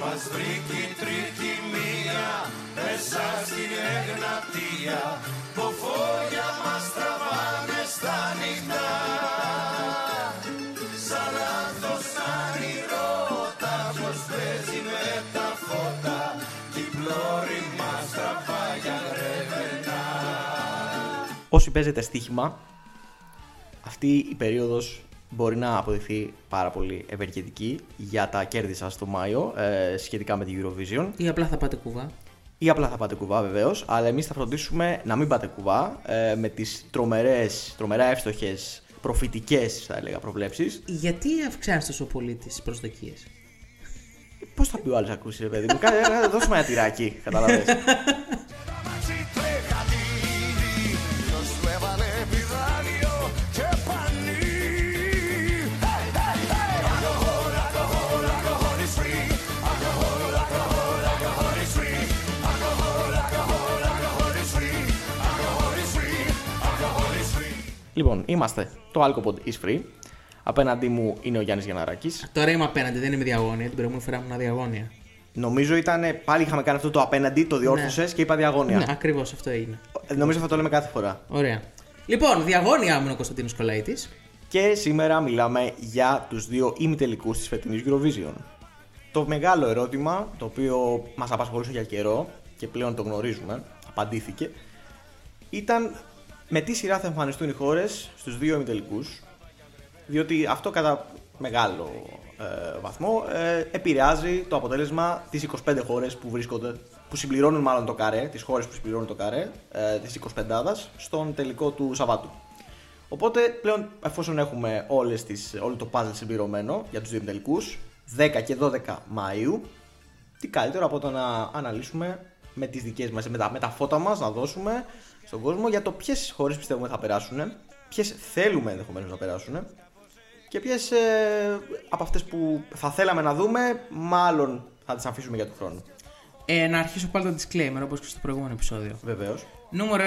Μας βρήκε η τρίτη μία μέσα στην Εγνατία που φόγια μας τραβάνε στα νυχτά. Σαν λάθος όνειρώτα πως παίζει με τα φώτα κι η πλώρη μας τραβάει για γρεβενά Όσοι παίζετε στοίχημα, αυτή η περίοδος μπορεί να αποδειχθεί πάρα πολύ ευεργετική για τα κέρδη σας το Μάιο ε, σχετικά με την Eurovision. Ή απλά θα πάτε κουβά. Ή απλά θα πάτε κουβά βεβαίως, αλλά εμείς θα φροντίσουμε να μην πάτε κουβά ε, με τις τρομερές, τρομερά εύστοχες, προφητικές θα έλεγα προβλέψεις. Γιατί αυξάνεις τόσο πολύ τις προσδοκίες; Πώς θα πει ο άλλος ακούσει, ρε παιδί μου, κάνε, κάνε, δώσουμε ένα τυράκι, καταλαβες. λοιπόν, είμαστε το Alcopod is free. Απέναντί μου είναι ο Γιάννης Γιαναράκη. Τώρα είμαι απέναντι, δεν είμαι διαγώνια. Την προηγούμενη φορά ήμουν διαγώνια. Νομίζω ήταν. Πάλι είχαμε κάνει αυτό το απέναντι, το διόρθωσες και είπα διαγώνια. Ναι, ακριβώς αυτό έγινε. Ε, Νομίζω θα το λέμε κάθε φορά. Ωραία. Λοιπόν, διαγώνια ήμουν ο Κωνσταντίνος Κολαίτη. Και σήμερα μιλάμε για τους δύο ημιτελικούς της φετινής Eurovision. Το μεγάλο ερώτημα, το οποίο μας απασχολούσε για καιρό και πλέον το γνωρίζουμε, απαντήθηκε, ήταν με τι σειρά θα εμφανιστούν οι χώρες στους δύο ημιτελικούς, διότι αυτό κατά μεγάλο ε, βαθμό ε, επηρεάζει το αποτέλεσμα τις 25 χώρες που βρίσκονται, που συμπληρώνουν μάλλον το καρέ, τις χώρες που συμπληρώνουν το καρέ ε, της 25 στον τελικό του Σαββάτου. Οπότε πλέον εφόσον έχουμε όλες τις, όλο το puzzle συμπληρωμένο για τους δύο τελικούς 10 και 12 Μαΐου τι καλύτερο από το να αναλύσουμε με τις δικές μας, με τα, με τα φώτα μας να δώσουμε στον κόσμο για το ποιες χώρες πιστεύουμε θα περάσουν ποιες θέλουμε ενδεχομένως να περάσουν και ποιες ε, από αυτές που θα θέλαμε να δούμε μάλλον θα τις αφήσουμε για τον χρόνο. Ε, να αρχίσω πάλι το disclaimer όπως και στο προηγούμενο επεισόδιο. Βεβαίως. Νούμερο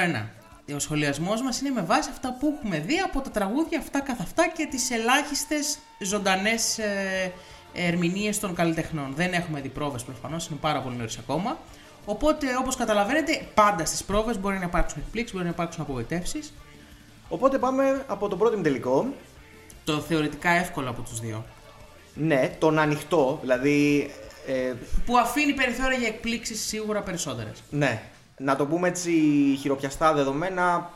1. Ο σχολιασμός μας είναι με βάση αυτά που έχουμε δει από τα τραγούδια αυτά καθ' αυτά και τις ελάχιστες ζωντανές ε, ερμηνείες των καλλιτεχνών. Δεν έχουμε δει πρόβες προφανώς, είναι πάρα πολύ νωρίς ακόμα. Οπότε, όπως καταλαβαίνετε, πάντα στις πρόβες μπορεί να υπάρξουν εκπλήξεις, μπορεί να υπάρξουν απογοητεύσεις. Οπότε πάμε από το πρώτο τελικό Το θεωρητικά εύκολο από τους δύο. Ναι, τον ανοιχτό, δηλαδή. Ε, Που αφήνει περιθώρια για εκπλήξεις σίγουρα περισσότερες. ναι, να το πούμε έτσι χειροπιαστά δεδομένα.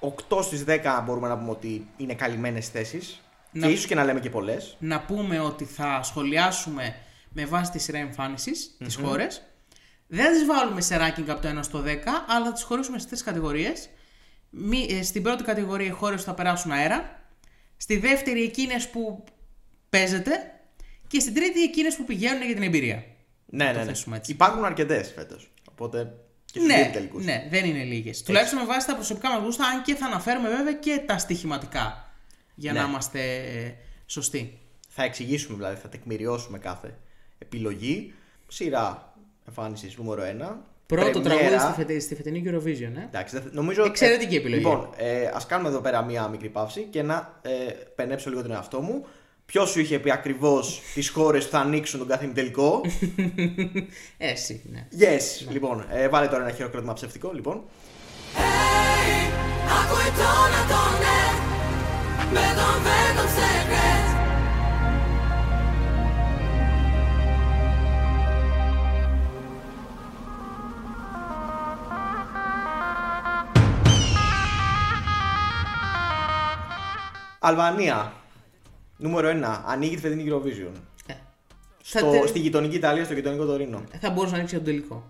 8 στις 10 μπορούμε να πούμε ότι είναι καλυμμένες θέσεις. Να- Και ίσως και να λέμε και πολλές. Να πούμε ότι θα σχολιάσουμε με βάση τη σειρά εμφάνισης τις χώρες. Δεν θα τις βάλουμε σε ranking από το 1 στο 10, αλλά θα τις χωρίσουμε σε τρεις κατηγορίες. Στην πρώτη κατηγορία οι χώρες που θα περάσουν αέρα. Στη δεύτερη εκείνες που παίζεται. Και στην τρίτη εκείνες που πηγαίνουν για την εμπειρία. Ναι, ναι, ναι. θέσουμε έτσι. Υπάρχουν αρκετές φέτος. Οπότε και στους δύο Ναι, τελικούς. ναι, δεν είναι λίγες. Τουλάχιστον με βάση τα προσωπικά μας γούστα, αν και θα αναφέρουμε βέβαια και τα στοιχηματικά. Για Ναι. να είμαστε ε, σωστοί. Θα εξηγήσουμε δηλαδή, θα τεκμηριώσουμε κάθε επιλογή. Σειρά εμφάνισης νούμερο 1. Πρώτο τραγούδι στη, φετε, στη φετινή Eurovision, ε. Εντάξει, δεν θε- νομίζω. Εξαιρετική επιλογή. Λοιπόν, ε, ας κάνουμε εδώ πέρα μία μικρή παύση και να ε, πενέψω λίγο τον εαυτό μου. Ποιος σου είχε πει ακριβώς τις χώρες που θα ανοίξουν τον κάθε ημιτελικό. Εσύ, ναι. Yes! Λοιπόν, ε, βάλε τώρα ένα χειροκρότημα ψευτικό. Λοιπόν. Hey, ακούει τον ατόνε με τον Venom Αλβανία. Νούμερο 1. Ανοίγει τη φετινή Eurovision. Ε, Στο, θα, τε- Στη γειτονική Ιταλία, στο γειτονικό Τωρίνο. θα μπορούσε να ανοίξει τον τελικό.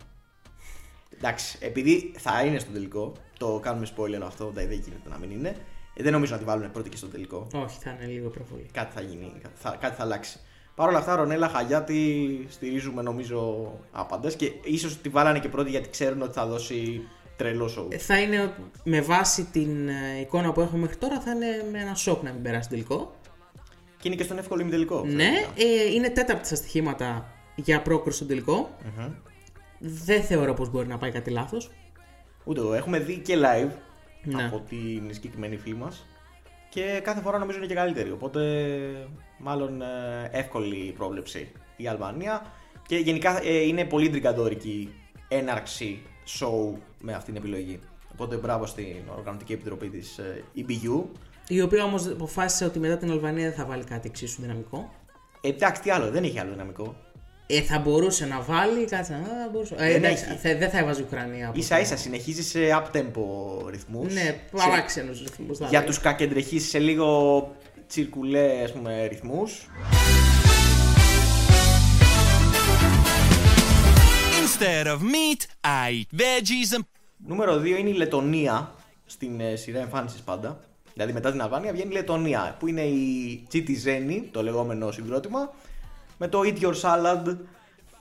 Εντάξει, επειδή θα είναι στο τελικό, το κάνουμε spoiler αυτό, δεν δεν γίνεται να μην είναι. Ε, δεν νομίζω να τη βάλουν πρώτη και στο τελικό. Όχι, θα είναι λίγο προβολή. Κάτι θα γίνει, θα, κάτι θα αλλάξει. Παρ' όλα αυτά, Ρονέλα Χαγιάτη στηρίζουμε νομίζω άπαντες και ίσως τη βάλανε και πρώτη γιατί ξέρουν ότι θα δώσει τρελό σοου. Ε, Θα είναι με βάση την ε, εικόνα που έχουμε μέχρι τώρα, θα είναι με ένα σοκ να μην περάσει τον τελικό. Και είναι και στον εύκολο ημιτελικό. Ναι, ε, είναι τέταρτη στα στοιχήματα για πρόκριση στον τελικο Δεν θεωρώ πως μπορεί να πάει κάτι λάθος. Ούτε εγώ. Έχουμε δει και live Ναι. από την συγκεκριμένη φίλη μας. Και κάθε φορά νομίζω είναι και καλύτερη. Οπότε, μάλλον ε, εύκολη η πρόβλεψη η Αλβανία. Και γενικά ε, είναι πολύ τριγκαντόρικη έναρξη show με αυτή την επιλογή. Οπότε μπράβο στην Οργανωτική Επιτροπή της ε, EBU. Η οποία όμως αποφάσισε ότι μετά την Αλβανία δεν θα βάλει κάτι εξίσου δυναμικό. Ε, εντάξει, τι άλλο, δεν έχει άλλο δυναμικό. Ε, θα μπορούσε να βάλει, κάτσε να θα μπορούσε. Ε, Δεν εντάξει, έχει. θα- δεν θα έβαζε η Ουκρανία. από σα το- ίσα συνεχίζει σε up-tempo ρυθμούς. Ναι, παράξενους ρυθμούς. Για τους κακεντρεχείς σε λίγο τσιρκουλέ ας Instead of meat, I eat veggies and Νούμερο 2 είναι η Λετωνία στην ε, σειρά εμφάνισης πάντα. Δηλαδή μετά την Αλβανία βγαίνει η Λετωνία που είναι η Τσίτι Ζένη, το λεγόμενο συγκρότημα, με το Eat Your Salad.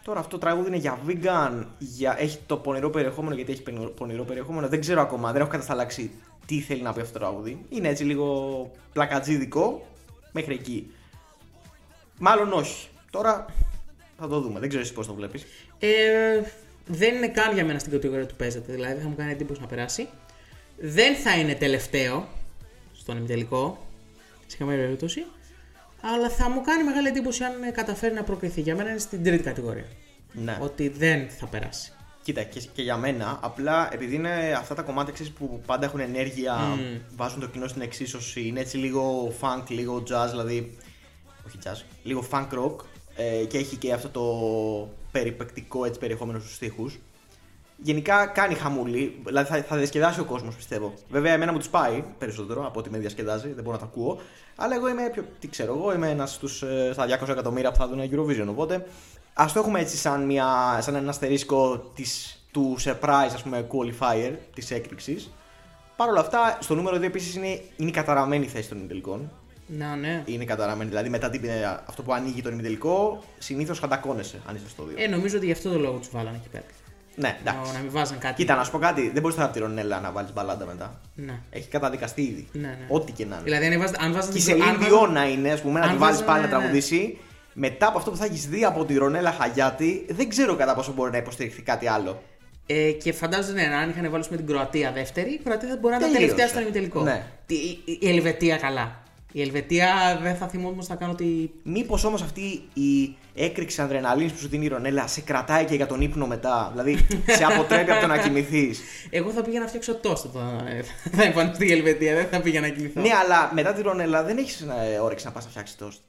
Τώρα αυτό το τραγούδι είναι για vegan, για... έχει το πονηρό περιεχόμενο γιατί έχει πενο- πονηρό περιεχόμενο. Δεν ξέρω ακόμα, δεν έχω κατασταλάξει τι θέλει να πει αυτό το τραγούδι. Είναι έτσι λίγο πλακατζίδικο μέχρι εκεί. Μάλλον όχι. Τώρα θα το δούμε. Δεν ξέρω εσύ πώς το βλέπεις. Ε, δεν είναι καν για μένα στην κατηγορία του παίζεται. Δηλαδή θα μου κάνει εντύπωση να περάσει. Δεν θα είναι τελευταίο στον ημιτελικό. Σε καμία περίπτωση. Αλλά θα μου κάνει μεγάλη εντύπωση αν ε, καταφέρει να προκριθεί. Για μένα είναι στην τρίτη κατηγορία. Ναι. Ότι δεν θα περάσει. Κοίτα, και, και για μένα, απλά επειδή είναι αυτά τα κομμάτια ξέρεις, που πάντα έχουν ενέργεια, βάζουν το κοινό στην εξίσωση, είναι έτσι λίγο funk, λίγο jazz, δηλαδή. Όχι jazz, λίγο funk rock ε, και έχει και αυτό το περιπεκτικό έτσι, περιεχόμενο στους στίχους. Γενικά κάνει χαμούλη, δηλαδή θα, θα διασκεδάσει ο κόσμος πιστεύω. Βέβαια, εμένα μου τους πάει περισσότερο από ότι με διασκεδάζει, δεν μπορώ να τα ακούω. Αλλά εγώ είμαι, πιο, τι ξέρω εγώ, είμαι ένας στους, ε, στα 200 εκατομμύρια που θα δουν Eurovision. Οπότε ας το έχουμε έτσι σαν, μια, σαν ένα αστερίσκο της, του surprise, ας πούμε, qualifier της έκρηξη. Παρ' όλα αυτά, στο νούμερο 2 επίσης είναι, είναι η καταραμένη θέση των ημιτελικών. Να, ναι. Είναι καταραμένη, δηλαδή μετά την, ε, αυτό που ανοίγει τον ημιτελικό, συνήθως χαντακώνεσαι αν είσαι στο 2. Ε, νομίζω ότι γι' αυτό το λόγο τους βάλανε εκεί πέρα. ναι, εντάξει. Να, να μην βάζαν κάτι. Κοίτα, να σου πω κάτι, δεν μπορείς τώρα από τη Ρονέλα να βάλεις μπαλάντα μετά. Ναι. Έχει καταδικαστεί ήδη. Ναι, ναι. Ό,τι και να είναι. Δηλαδή, αν βάζαν. Αν βάζαν Και η την προ- αν Σελήνη βάζαν- Διόνα είναι, ας πούμε, να αν τη βάλεις βάζανε, πάλι να ναι, ναι. τραγουδήσει. Μετά από αυτό που θα έχεις δει από τη Ρονέλα Χαγιάτη, δεν ξέρω κατά πόσο μπορεί να υποστηριχθεί κάτι άλλο. Ε, και φαντάζομαι, ναι, αν είχαν βάλει με την Κροατία δεύτερη, η Κροατία θα μπορεί να ήταν Τελείωσε. τελευταία στον ημιτελικό. Ναι. Τι- Η, η Ελβετία καλά. Η Ελβετία δεν θα θυμόμουν θα κάνω ότι. Μήπως όμως αυτή η έκρηξη αδρεναλίνης που σου δίνει η Ρονέλα σε κρατάει και για τον ύπνο μετά. Δηλαδή σε αποτρέπει από το να κοιμηθείς; Εγώ θα πήγα να φτιάξω τόστο. Θα, θα εμφανιστεί η Ελβετία, δεν θα πήγα να κοιμηθώ. ναι, αλλά μετά τη Ρονέλα δεν έχεις όρεξη να πας να φτιάξεις τόστ.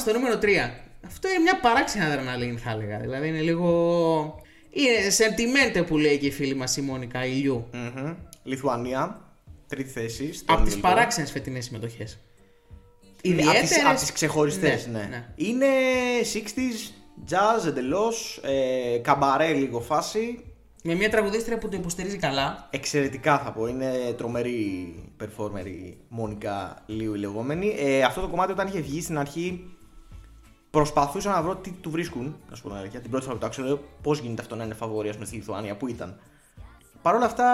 Στο νούμερο 3. Αυτό είναι μια παράξενη αδρεναλίνη, θα έλεγα. Δηλαδή είναι λίγο. Είναι σεντιμέντε που λέει και η φίλη μας η Μόνικα Ηλιού. Μμμ. Λιθουανία, τρίτη θέση. στον Από τις ημιτελικό. παράξενες φετινές συμμετοχές. Είναι από τις, απ' τις ξεχωριστές, ναι, Ναι, ναι. Είναι 60s, jazz εντελώς, ε, καμπαρέ λίγο φάση. Με μια τραγουδίστρια που το υποστηρίζει καλά. Εξαιρετικά θα πω, είναι τρομερή performer η Μόνικα Λίου η λεγόμενη. Ε, αυτό το κομμάτι όταν είχε βγει στην αρχή προσπαθούσα να βρω τι του βρίσκουν, να σου πω την αλήθεια. Την πρώτη φορά που το άκουσα, λέω πώς γίνεται αυτό να είναι φαβόρη ας πούμε, στη Λιθουανία, που ήταν. Παρ' όλα αυτά,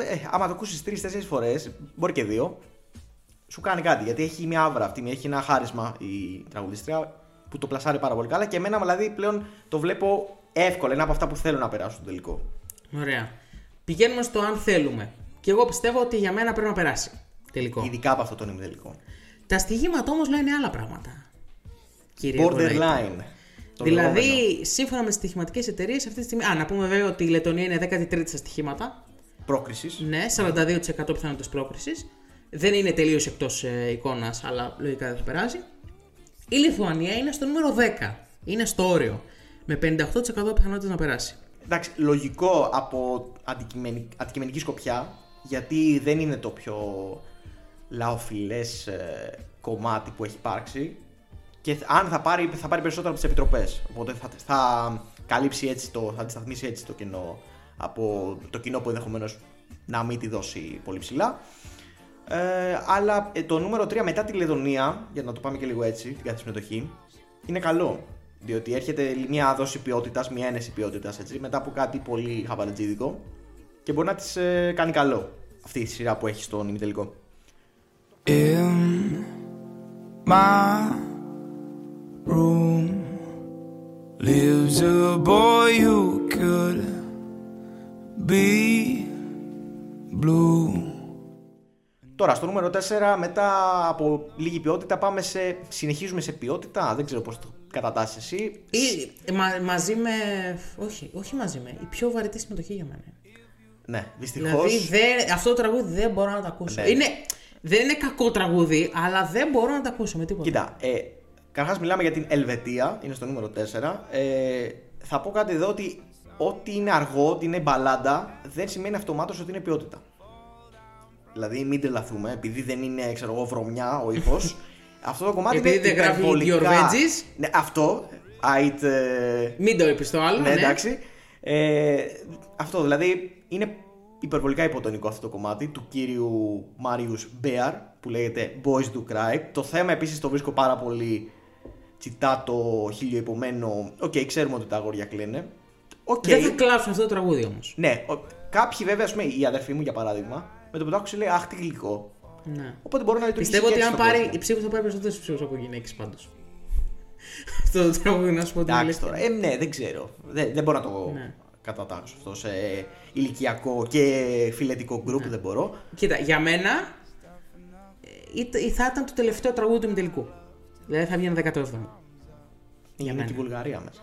ε, άμα το ακούσεις τρει-τέσσερι φορές, μπορεί και δύο, σου κάνει κάτι. Γιατί έχει μια άβρα αυτή, έχει ένα χάρισμα η τραγουδίστρια που το πλασάρει πάρα πολύ καλά και εμένα δηλαδή πλέον το βλέπω εύκολα. Είναι από αυτά που θέλω να περάσω στο τελικό. Ωραία. Πηγαίνουμε στο αν θέλουμε. Και εγώ πιστεύω ότι για μένα πρέπει να περάσει. Τελικό. Ειδικά από αυτό το ημιτελικό. Τα στοιχήματα όμως λένε άλλα πράγματα. Κύριε Κοραήτη. Borderline. Το Δηλαδή, λεγόμενο. σύμφωνα με τι στοιχηματικές εταιρείες, αυτή τη στιγμή. Α, να πούμε βέβαια ότι η Λετωνία είναι 13η στα στοιχήματα. Πρόκρισης. Ναι, 42% πιθανότητε πρόκρισης. Δεν είναι τελείως εκτός ε, εικόνας, αλλά λογικά δεν θα περάσει. Η Λιθουανία είναι στο νούμερο 10. Είναι στο όριο. Με 58% πιθανότητε να περάσει. Εντάξει, λογικό από αντικειμενικ- αντικειμενική σκοπιά, γιατί δεν είναι το πιο λαοφιλές ε, κομμάτι που έχει υπάρξει και θ- αν θα πάρει, θα πάρει περισσότερο από τις επιτροπές. Οπότε θα, θα καλύψει έτσι το, θα αντισταθμίσει έτσι το κοινό από το κοινό που ενδεχομένως να μην τη δώσει πολύ ψηλά. Ε, αλλά ε, το νούμερο 3 μετά τη Λεδονία, για να το πάμε και λίγο έτσι, την κάθε συμμετοχή, είναι καλό. Διότι έρχεται μια δόση ποιότητας, μια ένεση ποιότητας μετά από κάτι πολύ χαβαλετζίδικο και μπορεί να της κάνει καλό αυτή η σειρά που έχει στον ημιτελικό. In my room lives a boy who could be blue. Τώρα στο νούμερο 4, μετά από λίγη ποιότητα, πάμε σε. Συνεχίζουμε σε ποιότητα. Δεν ξέρω πώς το κατατάσσει εσύ. Ή, μα- μαζί με. Όχι, όχι μαζί με. Η πιο βαρετή συμμετοχή για μένα. Ναι, δυστυχώς. Δηλαδή δεν, αυτό το τραγούδι δεν μπορώ να το ακούσω. Ναι. Είναι, δεν είναι κακό τραγούδι, αλλά δεν μπορώ να το ακούσω με τίποτα. Κοίτα, ε, καταρχάς μιλάμε για την Ελβετία, είναι στο νούμερο 4. Ε, θα πω κάτι εδώ ότι ό,τι είναι αργό, ό,τι είναι μπαλάντα, δεν σημαίνει αυτομάτως ότι είναι ποιότητα. Δηλαδή, μην τρελαθούμε, επειδή δεν είναι, ξέρω εγώ, βρωμιά ο ήχος. αυτό το κομμάτι Επειδή είναι δεν γράφει υπερβολικά- Your Veggies. Ναι, αυτό. Eat, ε, Μην το είπες το άλλο. ναι, εντάξει. Ε, αυτό δηλαδή είναι υπερβολικά υποτονικό αυτό το κομμάτι του κύριου Μάριους Μπέαρ που λέγεται Boys Do Cry. Το θέμα επίσης το βρίσκω πάρα πολύ τσιτάτο, χιλιοϊπωμένο. Οκ, ξέρουμε ότι τα αγόρια κλαίνε. Οκ. Δεν θα κλάψουν αυτό το τραγούδι όμως. Ναι, ο- κάποιοι βέβαια, ας πούμε, η αδερφή μου για παράδειγμα, με το που το άκουσε λέει Αχ, τι γλυκό. Ναι. Οπότε μπορεί να λειτουργήσει. Πιστεύω και ότι έτσι αν στον πάρει. κόσμο. Η ψήφος θα πάρει περισσότερες ψήφους από γυναίκε πάντως. αυτό το τραγούδι να σου πω την Εντάξει αλήθεια. τώρα. Ε, ναι, δεν ξέρω. Δεν, δεν μπορώ να το Ναι. κατατάξω αυτό σε ηλικιακό και φιλετικό γκρουπ. Ναι. Δεν μπορώ. Κοίτα, για μένα ε, ή- ή θα ήταν το τελευταίο τραγούδι του ημιτελικού. Δηλαδή θα βγαίνει 17ο. Είναι μένα. και η Βουλγαρία μέσα.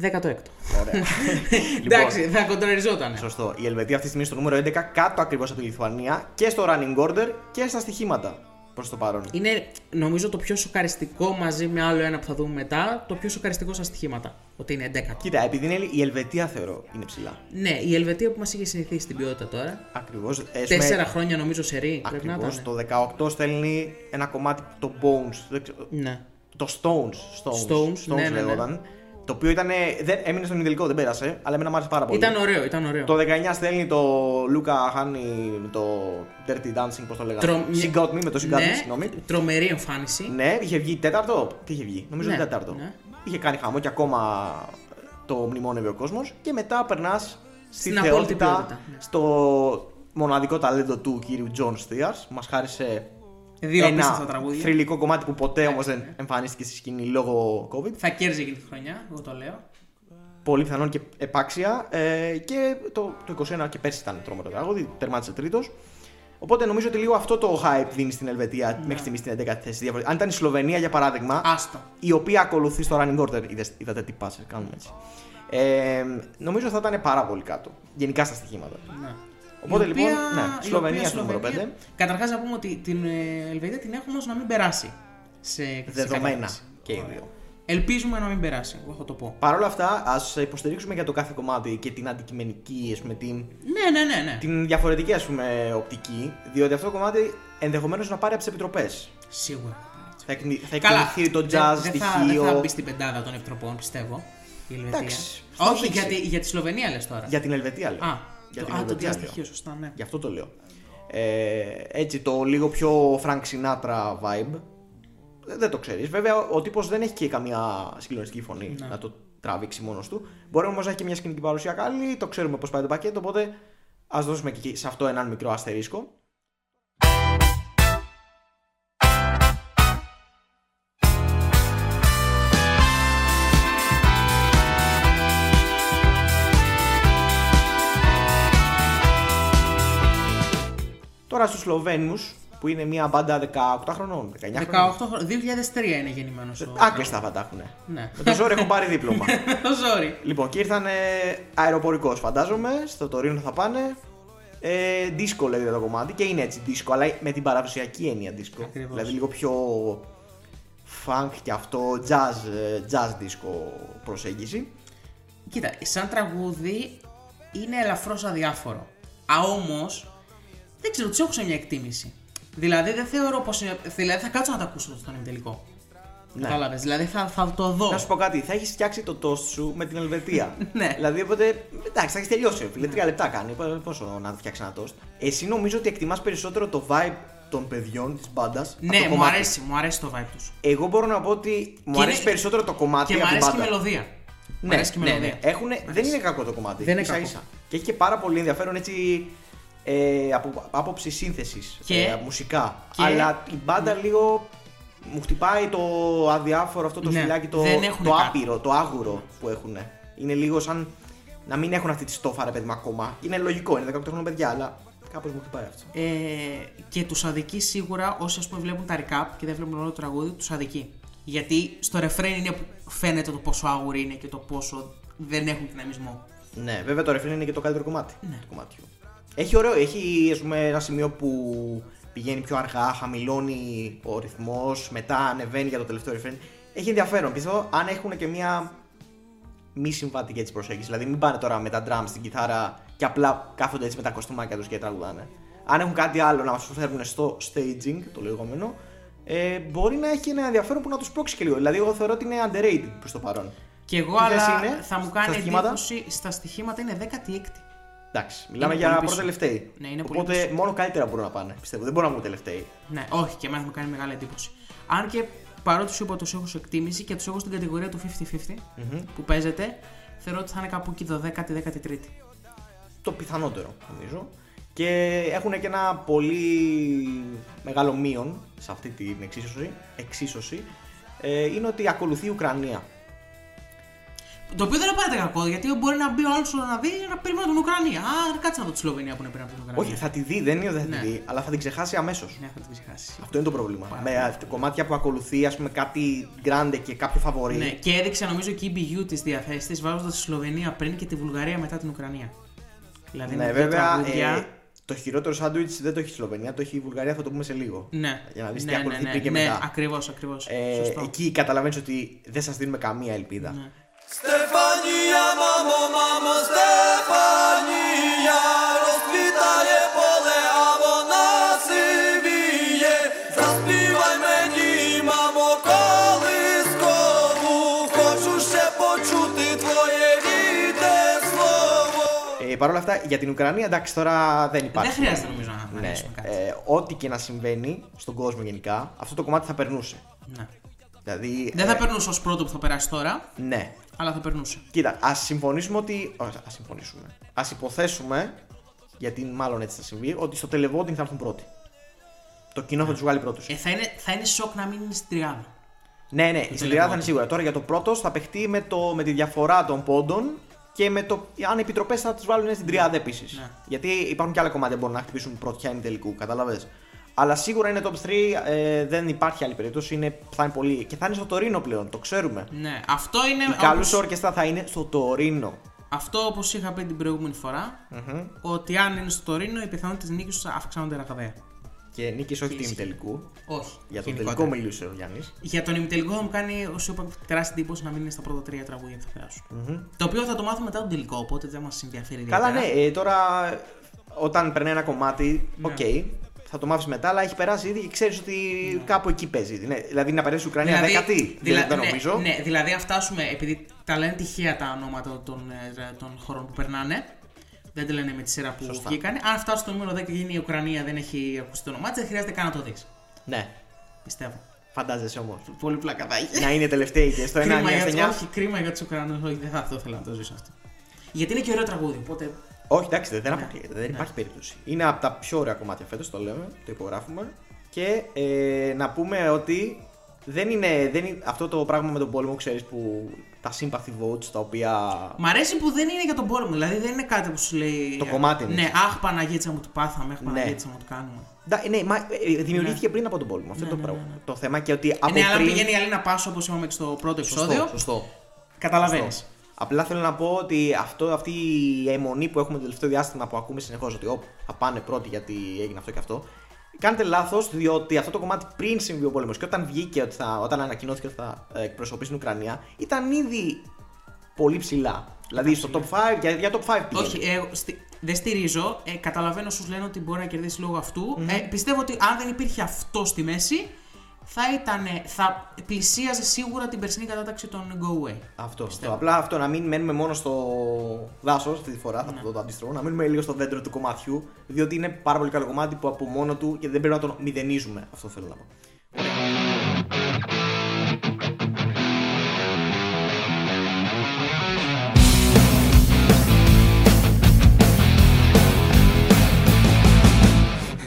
16ο. Ωραία. Εντάξει, λοιπόν, θα κοντραριζόταν. σωστό. Η Ελβετία αυτή τη στιγμή στο νούμερο 11, κάτω ακριβώς από τη Λιθουανία και στο running order και στα στοιχήματα προς το παρόν. Είναι νομίζω το πιο σοκαριστικό μαζί με άλλο ένα που θα δούμε μετά, το πιο σοκαριστικό στα στοιχήματα. Ότι είναι 11. Κοίτα, επειδή είναι η Ελβετία θεωρώ είναι ψηλά. Ναι, η Ελβετία που μας είχε συνηθίσει στην ποιότητα τώρα. Ακριβώς. Τέσσερα χρόνια νομίζω σε ρί. Πρέπει να Ακριβώς. ήταν. Το 18 στέλνει ένα κομμάτι το Bones. δεν ξέρω- Ναι. Το Stones. Stones, Stones, ναι, ναι, ναι. λέγονταν. Το οποίο ήταν, δεν, έμεινε στον τελικό, δεν πέρασε, αλλά εμένα μου άρεσε πάρα πολύ. Ήταν ωραίο, ήταν ωραίο. Το 19 στέλνει το Λούκα Χάνι, το Dirty Dancing, πώς το λέγανε. Τρο- She Got Me με το She Got Me, ναι, συγγνώμη. τρομερή εμφάνιση. Ναι, είχε βγει τέταρτο. Τι είχε βγει, νομίζω Ναι, τέταρτο. ναι. Είχε κάνει χαμό και ακόμα το μνημόνευε ο κόσμος. Και μετά περνάς στη Στην απόλυτη θεότητα, ποιότητα, ναι. στο μοναδικό ταλέντο του κύριου Gjon's Tears. Μας χάρισε Δύο ένα απίστευτα τραγούδια. θρηλυκό κομμάτι που ποτέ Ναι, όμως ναι. δεν εμφανίστηκε στη σκηνή λόγω COVID. Θα κέρδιζε εκείνη τη χρονιά, εγώ το λέω. Πολύ πιθανόν και επάξια. Ε, και το, το 21 και πέρσι ήταν τρόμερο τραγούδι, τερμάτισε τρίτος. Οπότε νομίζω ότι λίγο αυτό το hype δίνει στην Ελβετία Ναι. μέχρι στιγμής στην 11η θέση. Διαφορε- Αν ήταν η Σλοβενία για παράδειγμα, Άστο. η οποία ακολουθεί στο running order, είδες, είδατε τι πάσες, κάνουμε έτσι. Ε, νομίζω θα ήταν πάρα πολύ κάτω. Γενικά στα στοιχήματα. Ναι. Οπότε Η λοιπόν, οποία- ναι, η Σλοβενία οποία στο νούμερο 5. Καταρχάς να πούμε ότι την ε, Ελβετία την έχουμε ως να μην περάσει. Σε, σε Δεδομένα κατάσταση. και οι δύο. Ελπίζουμε να μην περάσει, εγώ θα το πω. Παρ' όλα αυτά, ας υποστηρίξουμε για το κάθε κομμάτι και την αντικειμενική, ας πούμε, την, Ναι, ναι, ναι. ναι. την διαφορετική ας πούμε, οπτική, διότι αυτό το κομμάτι ενδεχομένως να πάρει από τις επιτροπές. Σίγουρα. Θα, εκνη- θα Καλά. εκκινηθεί το δεν- jazz δεν, θα, στοιχείο. δεν θα μπει στην πεντάδα των επιτροπών, πιστεύω. Η Ελβετία. Εντάξει, θα Όχι, δείξει. για τη, για τη Σλοβενία λες τώρα. Για την Ελβετία λέω. Α, για το, την α, το Ελβετία jazz λέω. στοιχείο, σωστά, ναι. Γι' αυτό το λέω. Ε, έτσι το λίγο πιο Frank Sinatra vibe. Δεν, δεν το ξέρεις. Βέβαια, ο τύπος δεν έχει και καμία συγκλονιστική φωνή Ναι. να το τραβήξει μόνος του. Μπορεί όμως να έχει και μια σκηνική παρουσία καλή. Το ξέρουμε πώς πάει το πακέτο. Οπότε ας δώσουμε και εκεί σε αυτό έναν μικρό αστερίσκο. Τώρα στους Σλοβαίνους που είναι μια μπάντα 18 χρονών, 19 18 χρονών. χρόνια. 2003 είναι γεννημένος ο. Άκλειστα θα τα έχουν. Ναι. Με το ζόρι έχω πάρει δίπλωμα. Το ζόρι. λοιπόν, και ήρθαν αεροπορικός, φαντάζομαι. Στο Τωρίνο θα πάνε. Ε, disco λέγεται το κομμάτι και είναι έτσι disco, αλλά με την παραδοσιακή έννοια disco. Ακριβώς. Δηλαδή λίγο πιο funk και αυτό, jazz, ε, jazz disco προσέγγιση. Κοίτα, σαν τραγούδι είναι ελαφρώς αδιάφορο. Α, όμως, δεν ξέρω, τους έχω σε μια εκτίμηση. Δηλαδή, δεν θεωρώ πως είναι. Δηλαδή, θα κάτσω να τα ακούσω στον τελικό. Ναι. Κατάλαβε. Δηλαδή, θα, θα το δω. Να σου πω κάτι, θα έχεις φτιάξει το toast σου με την Ελβετία. Ναι. Δηλαδή, οπότε. Εντάξει, θα έχεις τελειώσει. Φίλε, τρία λεπτά κάνει. Π- Πόσο να φτιάξει ένα toast. Εσύ νομίζω ότι εκτιμάς περισσότερο το vibe των παιδιών της μπάντας. Ναι, μου αρέσει, μου αρέσει το vibe τους. Εγώ μπορώ να πω ότι μου Και αρέσει είναι- περισσότερο το κομμάτι Και μου από την αρέσει και η μπάντα. μελωδία. Μου Ναι, αρέσει και η ναι, μελωδία. ναι. Έχουνε, δεν είναι κακό το κομμάτι. Δεν είναι ίσα κακό. ίσα. Και έχει και πάρα πολύ ενδιαφέρον έτσι ε, από άποψη σύνθεσης Και- μουσικά. και- Ναι. Αλλά η μπάντα λίγο μου χτυπάει το αδιάφορο αυτό το Ναι, φυλάκι, το, δεν έχουνε το κάτι. άπειρο, το άγουρο που έχουν. Είναι λίγο σαν να μην έχουν αυτή τη στόφα, ρε παιδί μου, ακόμα. Είναι λογικό, είναι 18 χρόνια παιδιά, αλλά κάπως μου χτυπάει αυτό. Ε, και τους αδικεί σίγουρα όσοι ας πούμε βλέπουν τα recap και δεν βλέπουν όλο το τραγούδι, τους αδικεί. Γιατί στο ρεφρέν είναι που φαίνεται το πόσο άγουροι είναι και το πόσο δεν έχουν δυναμισμό. Ναι, βέβαια το ρεφρέν είναι και το καλύτερο κομμάτι Ναι. του κομμάτιου. Έχει ωραίο, έχει ας πούμε, ένα σημείο που πηγαίνει πιο αργά, χαμηλώνει ο ρυθμός, μετά ανεβαίνει για το τελευταίο ρεφρέν. Έχει ενδιαφέρον. Πιστεύω αν έχουν και μια μη συμβατική έτσι προσέγγιση. Δηλαδή μην πάνε τώρα με τα drums στην κιθάρα και απλά κάθονται έτσι με τα κοστούμάκια τους και τραγουδάνε. Αν έχουν κάτι άλλο να μας προσφέρουν στο staging, το λεγόμενο, ε, μπορεί να έχει ένα ενδιαφέρον που να τους πρόξει και λίγο. Δηλαδή εγώ θεωρώ ότι είναι underrated προς το παρόν. Και εγώ, Τι θέση αλλά είναι θα μου στα κάνει στοιχήματα; εντύπωση. Στα στοιχήματα είναι 16η. Εντάξει, μιλάμε Είναι για πολύ πρώτα πίσω. τελευταίοι. Ναι, είναι πολύ Οπότε πίσω. μόνο καλύτερα μπορούν να πάνε. Πιστεύω. Δεν μπορούν να βγουν τελευταίοι. Ναι, όχι, και εμένα θα μου κάνει μεγάλη εντύπωση. Αν και παρότι σου είπα τους έχω σε εκτίμηση και τους έχω στην κατηγορία του 50-50 που παίζεται, θεωρώ ότι θα είναι κάπου εκεί 12η-13η. Το πιθανότερο νομίζω. Και έχουν και ένα πολύ μεγάλο μείον σε αυτή την εξίσωση. εξίσωση ε, είναι ότι ακολουθεί η Ουκρανία. Το οποίο δεν είναι πάντα κακό, γιατί μπορεί να μπει ο άλλος να δει να περιμένει την Ουκρανία. Α, κάτσε να δω τη Σλοβενία που είναι πριν από την Ουκρανία. Όχι, θα τη δει, δεν είναι ότι θα Ναι. τη δει, αλλά θα την ξεχάσει αμέσως. Ναι, θα την ξεχάσει. Αυτό είναι το πρόβλημα. Με κομμάτια που ακολουθεί, ας πούμε, κάτι grande και κάποιο φαβορή. Ναι, και έδειξε νομίζω και η BU της διαθέσει τη βάζοντας τη Σλοβενία πριν και τη Βουλγαρία μετά την Ουκρανία. Δηλαδή Ναι, με δύο βέβαια. τραγούδια. Ε, το χειρότερο σάντουιτς δεν το έχει η Σλοβενία, το έχει η Βουλγαρία, θα το πούμε σε λίγο. Ναι, Για να δεις τι ναι, ακολουθεί ναι, πριν και ναι, μετά. ακριβώς, ακριβώς. Ε, εκεί καταλαβαίνεις ότι δεν σας δίνουμε καμία ελπίδα. Ναι. Στεφανία, μάμο, μάμο, Στεφανία Розквітає поле, а вона сивіє Заспівай мені, мамо, колискову Хочу ще почути твоє рідне слово Ε, Παρ' όλα αυτά, για την Ουκρανία, εντάξει, τώρα δεν υπάρχει. Δεν χρειάζεται νομίζω να Ναι, αναλύσουμε κάτι. ε, ό,τι και να συμβαίνει στον κόσμο γενικά, αυτό το κομμάτι θα περνούσε. Ναι. Δηλαδή. Δεν ε, θα περνούσε ω πρώτο που θα περάσει τώρα, Ναι. αλλά θα περνούσε. Κοίτα, ας συμφωνήσουμε ότι. Όχι, ας συμφωνήσουμε. Α υποθέσουμε, γιατί μάλλον έτσι θα συμβεί, ότι στο televoting θα έρθουν πρώτοι. Το κοινό θα τους βγάλει πρώτου. Ε, θα, είναι, θα είναι σοκ να μην είναι στην τριάδα. Ναι, ναι, η τριάδα θα είναι σίγουρα. Τώρα για το πρώτος θα παιχτεί με, το, με τη διαφορά των πόντων και με το αν οι επιτροπές θα τους βάλουν στην τριάδα επίσης. Ναι. Γιατί υπάρχουν και άλλα κομμάτια που μπορούν να χτυπήσουν πρωτιά είναι τελικού, κατάλαβες; Αλλά σίγουρα είναι top 3, ε, δεν υπάρχει άλλη περίπτωση. Είναι, θα είναι πολύ. Και θα είναι στο Τωρίνο πλέον, το ξέρουμε. Ναι, αυτό είναι. Η καλού όπως- όρκεστρα θα είναι στο Τωρίνο. Αυτό όπως είχα πει την προηγούμενη φορά, ότι αν είναι στο Τωρίνο, οι πιθανότητες νίκης τους αυξάνονται ραγδαία. Και νίκης όχι την τελικού. Όχι. Για το γενικότερα. τελικό μιλούσε ο Γιάννης. Για τον ημιτελικό θα μου κάνει, όσο είπα, τεράστια εντύπωση να μην είναι στα πρώτα τρία τραγούδια που θα περασουν Το οποίο θα το μάθουμε μετά τον τελικό, οπότε δεν μας ενδιαφέρει Καλά, ιδιαίτερα. ναι, ε, τώρα όταν περνάει ένα κομμάτι, Ναι. οκ, θα το μάθεις μετά, αλλά έχει περάσει ήδη και ξέρεις ότι κάπου εκεί παίζει. Ναι, δηλαδή να περάσει η Ουκρανία δέκατη. δηλα- δεν ναι, νομίζω. Ναι, δηλαδή αν φτάσουμε, επειδή τα λένε τυχαία τα ονόματα των, ε, των χωρών που περνάνε, δεν τα λένε με τη σειρά που Σωστά. βγήκανε. Αν φτάσει στο νούμερο 10 και γίνει η Ουκρανία, δεν έχει ακουστεί το όνομά της, δεν χρειάζεται καν να το δεις. Ναι, Πιστεύω. φαντάζεσαι όμως. Πολύ πλάκα θα έχει. να είναι τελευταίοι και στο 1 Κρίμα για, 9 όχι, κρίμα για τους Ουκρανούς. Όχι, δεν θα το ήθελα να το ζήσω αυτό. Γιατί είναι και ωραίο τραγούδι. Οπότε Όχι, εντάξει, δεν, δεν Ναι. αποκλείεται. Δεν Ναι. υπάρχει περίπτωση. Είναι από τα πιο ωραία κομμάτια φέτος, το λέμε, το υπογράφουμε. Και ε, να πούμε ότι δεν είναι, δεν είναι αυτό το πράγμα με τον πόλεμο, ξέρεις, που τα sympathy votes τα οποία. Μ' αρέσει που δεν είναι για τον πόλεμο. Δηλαδή δεν είναι κάτι που σου λέει. Το κομμάτι είναι. Ναι, αχ Παναγίτσα μου του πάθαμε, αχ Ναι. Παναγίτσα μου του κάνουμε. Da, ναι, μα, ε, δημιουργήθηκε πριν από τον πόλεμο. Αυτό είναι το, πράγμα. το θέμα και ότι από ναι, αλλά πριν. πηγαίνει η Αλίνα Πάσο όπως είπαμε και στο πρώτο Σωστό, επεισόδιο. σωστό. Καταλαβαίνεις. Σωστό. Απλά θέλω να πω ότι αυτό, αυτή η αιμονή που έχουμε το τελευταίο διάστημα που ακούμε συνεχώς ότι «Ωπ, θα πάνε πρώτοι γιατί έγινε αυτό και αυτό. Κάνετε λάθος, διότι αυτό το κομμάτι πριν συμβεί ο πόλεμος και όταν βγήκε, ότι θα, όταν ανακοινώθηκε ότι θα ε, εκπροσωπήσει την Ουκρανία, ήταν ήδη πολύ ψηλά. Δηλαδή στο top 5, για, για top 5 πήγαινε. Όχι, ε, στι- δεν στηρίζω. Ε, καταλαβαίνω όσου λένε ότι μπορεί να κερδίσει λόγω αυτού. Ε, πιστεύω ότι αν δεν υπήρχε αυτό στη μέση, θα, ήταν, θα πλησίαζε σίγουρα την περσινή κατάταξη των Go Away. Αυτό, αυτό. Απλά αυτό να μην μένουμε μόνο στο δάσος αυτή τη φορά, θα Ναι. το δω το αντίστροφο, να μείνουμε λίγο στο δέντρο του κομματιού, διότι είναι πάρα πολύ καλό κομμάτι που από μόνο του και δεν πρέπει να τον μηδενίζουμε. Αυτό θέλω να πω.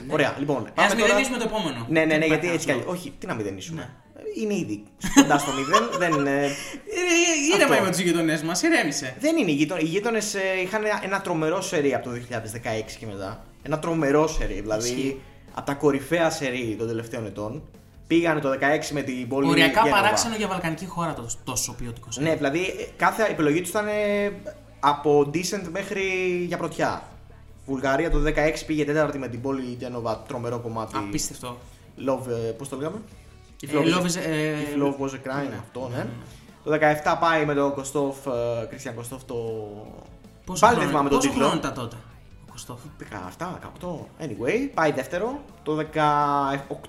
Ωραία, λοιπόν. Ας πάμε τώρα- μηδενίσουμε το επόμενο. Ναι, ναι, ναι, Δεν γιατί υπάρχει έτσι κι αλλιώς. λόγος. Όχι, τι να μηδενίσουμε. Είναι ήδη κοντά στο μηδέν. δεν, ε, Ε, Ήρεμα Αυτό. με τους γειτονές μας, ηρέμησε. δεν είναι οι γείτονες. Οι γείτονες είχαν ένα τρομερό σερί από το 2016 και μετά. Ένα τρομερό σερί. Δηλαδή Ισχύει. από τα κορυφαία σερί των τελευταίων ετών. Πήγανε το 16 με την πόλη. Οριακά Γένοβα. παράξενο για βαλκανική χώρα το- τόσο ποιοτικό. Ναι, δηλαδή ε, κάθε επιλογή τους ήταν ε, από decent μέχρι για πρωτιά. Βουλγαρία το 16 πήγε τέταρτη με την πόλη Γένοβα, τρομερό κομμάτι. Απίστευτο. Love, ε, πώς το λέγαμε; If Ε, Love is- ε, If love was a crime, αυτό, ναι. Το 17 πάει με τον Κωστόφ, Κρίστιαν Κωστόφ το... Πόσο Πάλι δεν χρόνο- θυμάμαι τον πόσο τίτλο. χρόνο ήταν τότε ο Κωστόφ; 17, 18, anyway, πάει δεύτερο. Το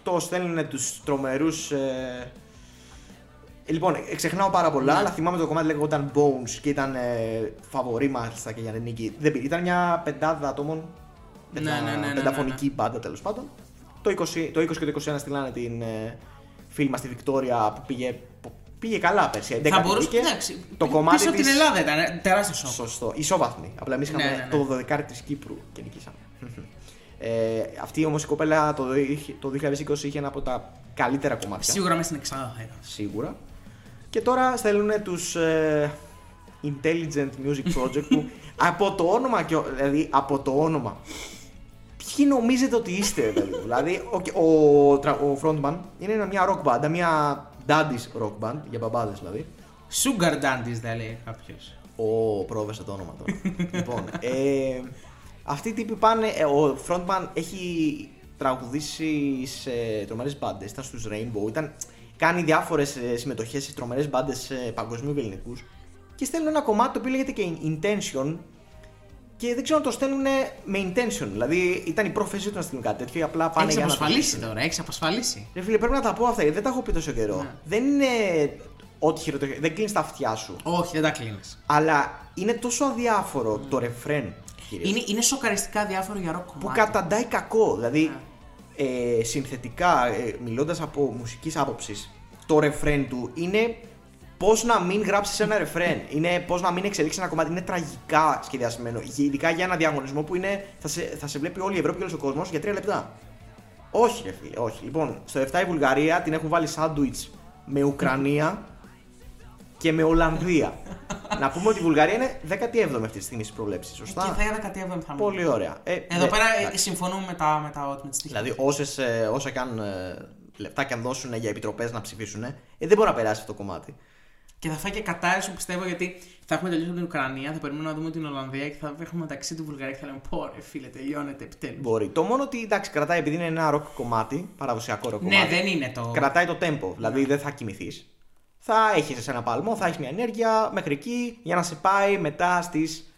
18 στέλνουν τους τρομερούς... Ε... ε, Λοιπόν, ε, ξεχνάω πάρα πολλά, Ναι. αλλά θυμάμαι το κομμάτι λέγονταν Bones και ήταν ε, φαβορή μάλιστα και για την νίκη. Δεν πήρε, ήταν μια πεντάδα ατόμων, Ναι, πεντα- ναι, ναι, ναι, πενταφωνική μπάντα τέλος πάντων. Το 20, το 20 και το 21 στείλανε την ε, φίλη μας τη Βικτόρια που πήγε, που πήγε καλά πέρσι. 11η Θα μπορούσε. βγήκε. Εντάξει, το πι- κομμάτι πίσω από της... την Ελλάδα ήταν ε, τεράστιο σοκ. Σωστό. Ισόβαθμη. Απλά εμείς είχαμε Ναι, ναι, ναι. το 12 της Κύπρου και νικήσαμε. ε, αυτή όμως η κοπέλα το, είχε- το 2020 είχε ένα από τα καλύτερα κομμάτια. Σίγουρα μέσα στην εξάδα θα ήταν. Σίγουρα. Και τώρα στέλνουν τους ε, Intelligent Music Project που από το όνομα, και, ο- δηλαδή από το όνομα. Ποιοι νομίζετε ότι είστε, δηλαδή; δηλαδή ο, ο, τρα- ο frontman είναι μια rock band, μια daddy's rock band, για μπαμπάδες δηλαδή. Sugar Dandies θα λέει κάποιος. Ο πρόβεσε το όνομα τώρα. λοιπόν, ε, αυτοί οι τύποι πάνε. ε, ο frontman έχει τραγουδήσει σε τρομερές μπάντες. Ήταν στους Rainbow. Ήταν, κάνει διάφορες συμμετοχές σε τρομερές μπάντες παγκοσμίου ελληνικούς. Και στέλνουν ένα κομμάτι το οποίο λέγεται και Intention. Και δεν ξέρω αν το στέλνουν με intention. Δηλαδή ήταν η πρόθεσή του να στείλουν κάτι τέτοιο. ή Απλά πάνε Έχεις για να. το απασφαλίσει στείλουν. τώρα, έχεις απασφαλίσει. Ρε φίλε, πρέπει να τα πω αυτά γιατί δεν τα έχω πει τόσο καιρό. Ναι. Δεν είναι ό,τι χειρότερο. Δεν κλείνεις τα αυτιά σου. Όχι, δεν τα κλείνεις. Αλλά είναι τόσο αδιάφορο το ρεφρέν. κύριε, Είναι, είναι σοκαριστικά διάφορο για ροκ που κομμάτι. καταντάει κακό. Δηλαδή, Ναι. Ε, συνθετικά, ε, μιλώντας από μουσικής άποψης, το ρεφρέν του είναι πώς να μην γράψεις ένα ρεφρέν. Είναι πώς να μην εξελίξεις ένα κομμάτι. Είναι τραγικά σχεδιασμένο. Γε- Ειδικά για ένα διαγωνισμό που είναι, θα, σε, θα σε βλέπει όλη η Ευρώπη και όλος ο κόσμος για τρία λεπτά. Όχι, ρε φίλε, όχι. Λοιπόν, στο 7 η Βουλγαρία την έχουν βάλει σάντουιτς με Ουκρανία και με Ολλανδία. Να πούμε ότι η Βουλγαρία είναι 17η αυτή τη στιγμή στις προβλέψεις. Σωστά; Και θα είδα 17η θα Πολύ ωραία. Ε, Εδώ δε- πέρα ε, εντάξει. συμφωνούμε με τα, με τα, με τις τύχες. Δηλαδή, όσες, ε, όσα καν ε, λεπτά και αν δώσουν για επιτροπές να ψηφίσουν, ε, δεν μπορεί να περάσει αυτό το κομμάτι. Και θα φάει και κατάρρευση πιστεύω γιατί θα έχουμε τελειώσει με την Ουκρανία, θα περιμένουμε να δούμε την Ολλανδία και θα έχουμε μεταξύ του Βουλγαρία και θα λέμε Πω ρε φίλε, τελειώνεται επιτέλους. Μπορεί. Το μόνο ότι εντάξει, κρατάει επειδή είναι ένα ροκ κομμάτι, παραδοσιακό ροκ Ναι, κομμάτι. δεν είναι το. Κρατάει το tempo, δηλαδή δεν θα κοιμηθείς. Θα έχεις ένα παλμό, θα έχεις μια ενέργεια μέχρι εκεί για να σε πάει μετά στις,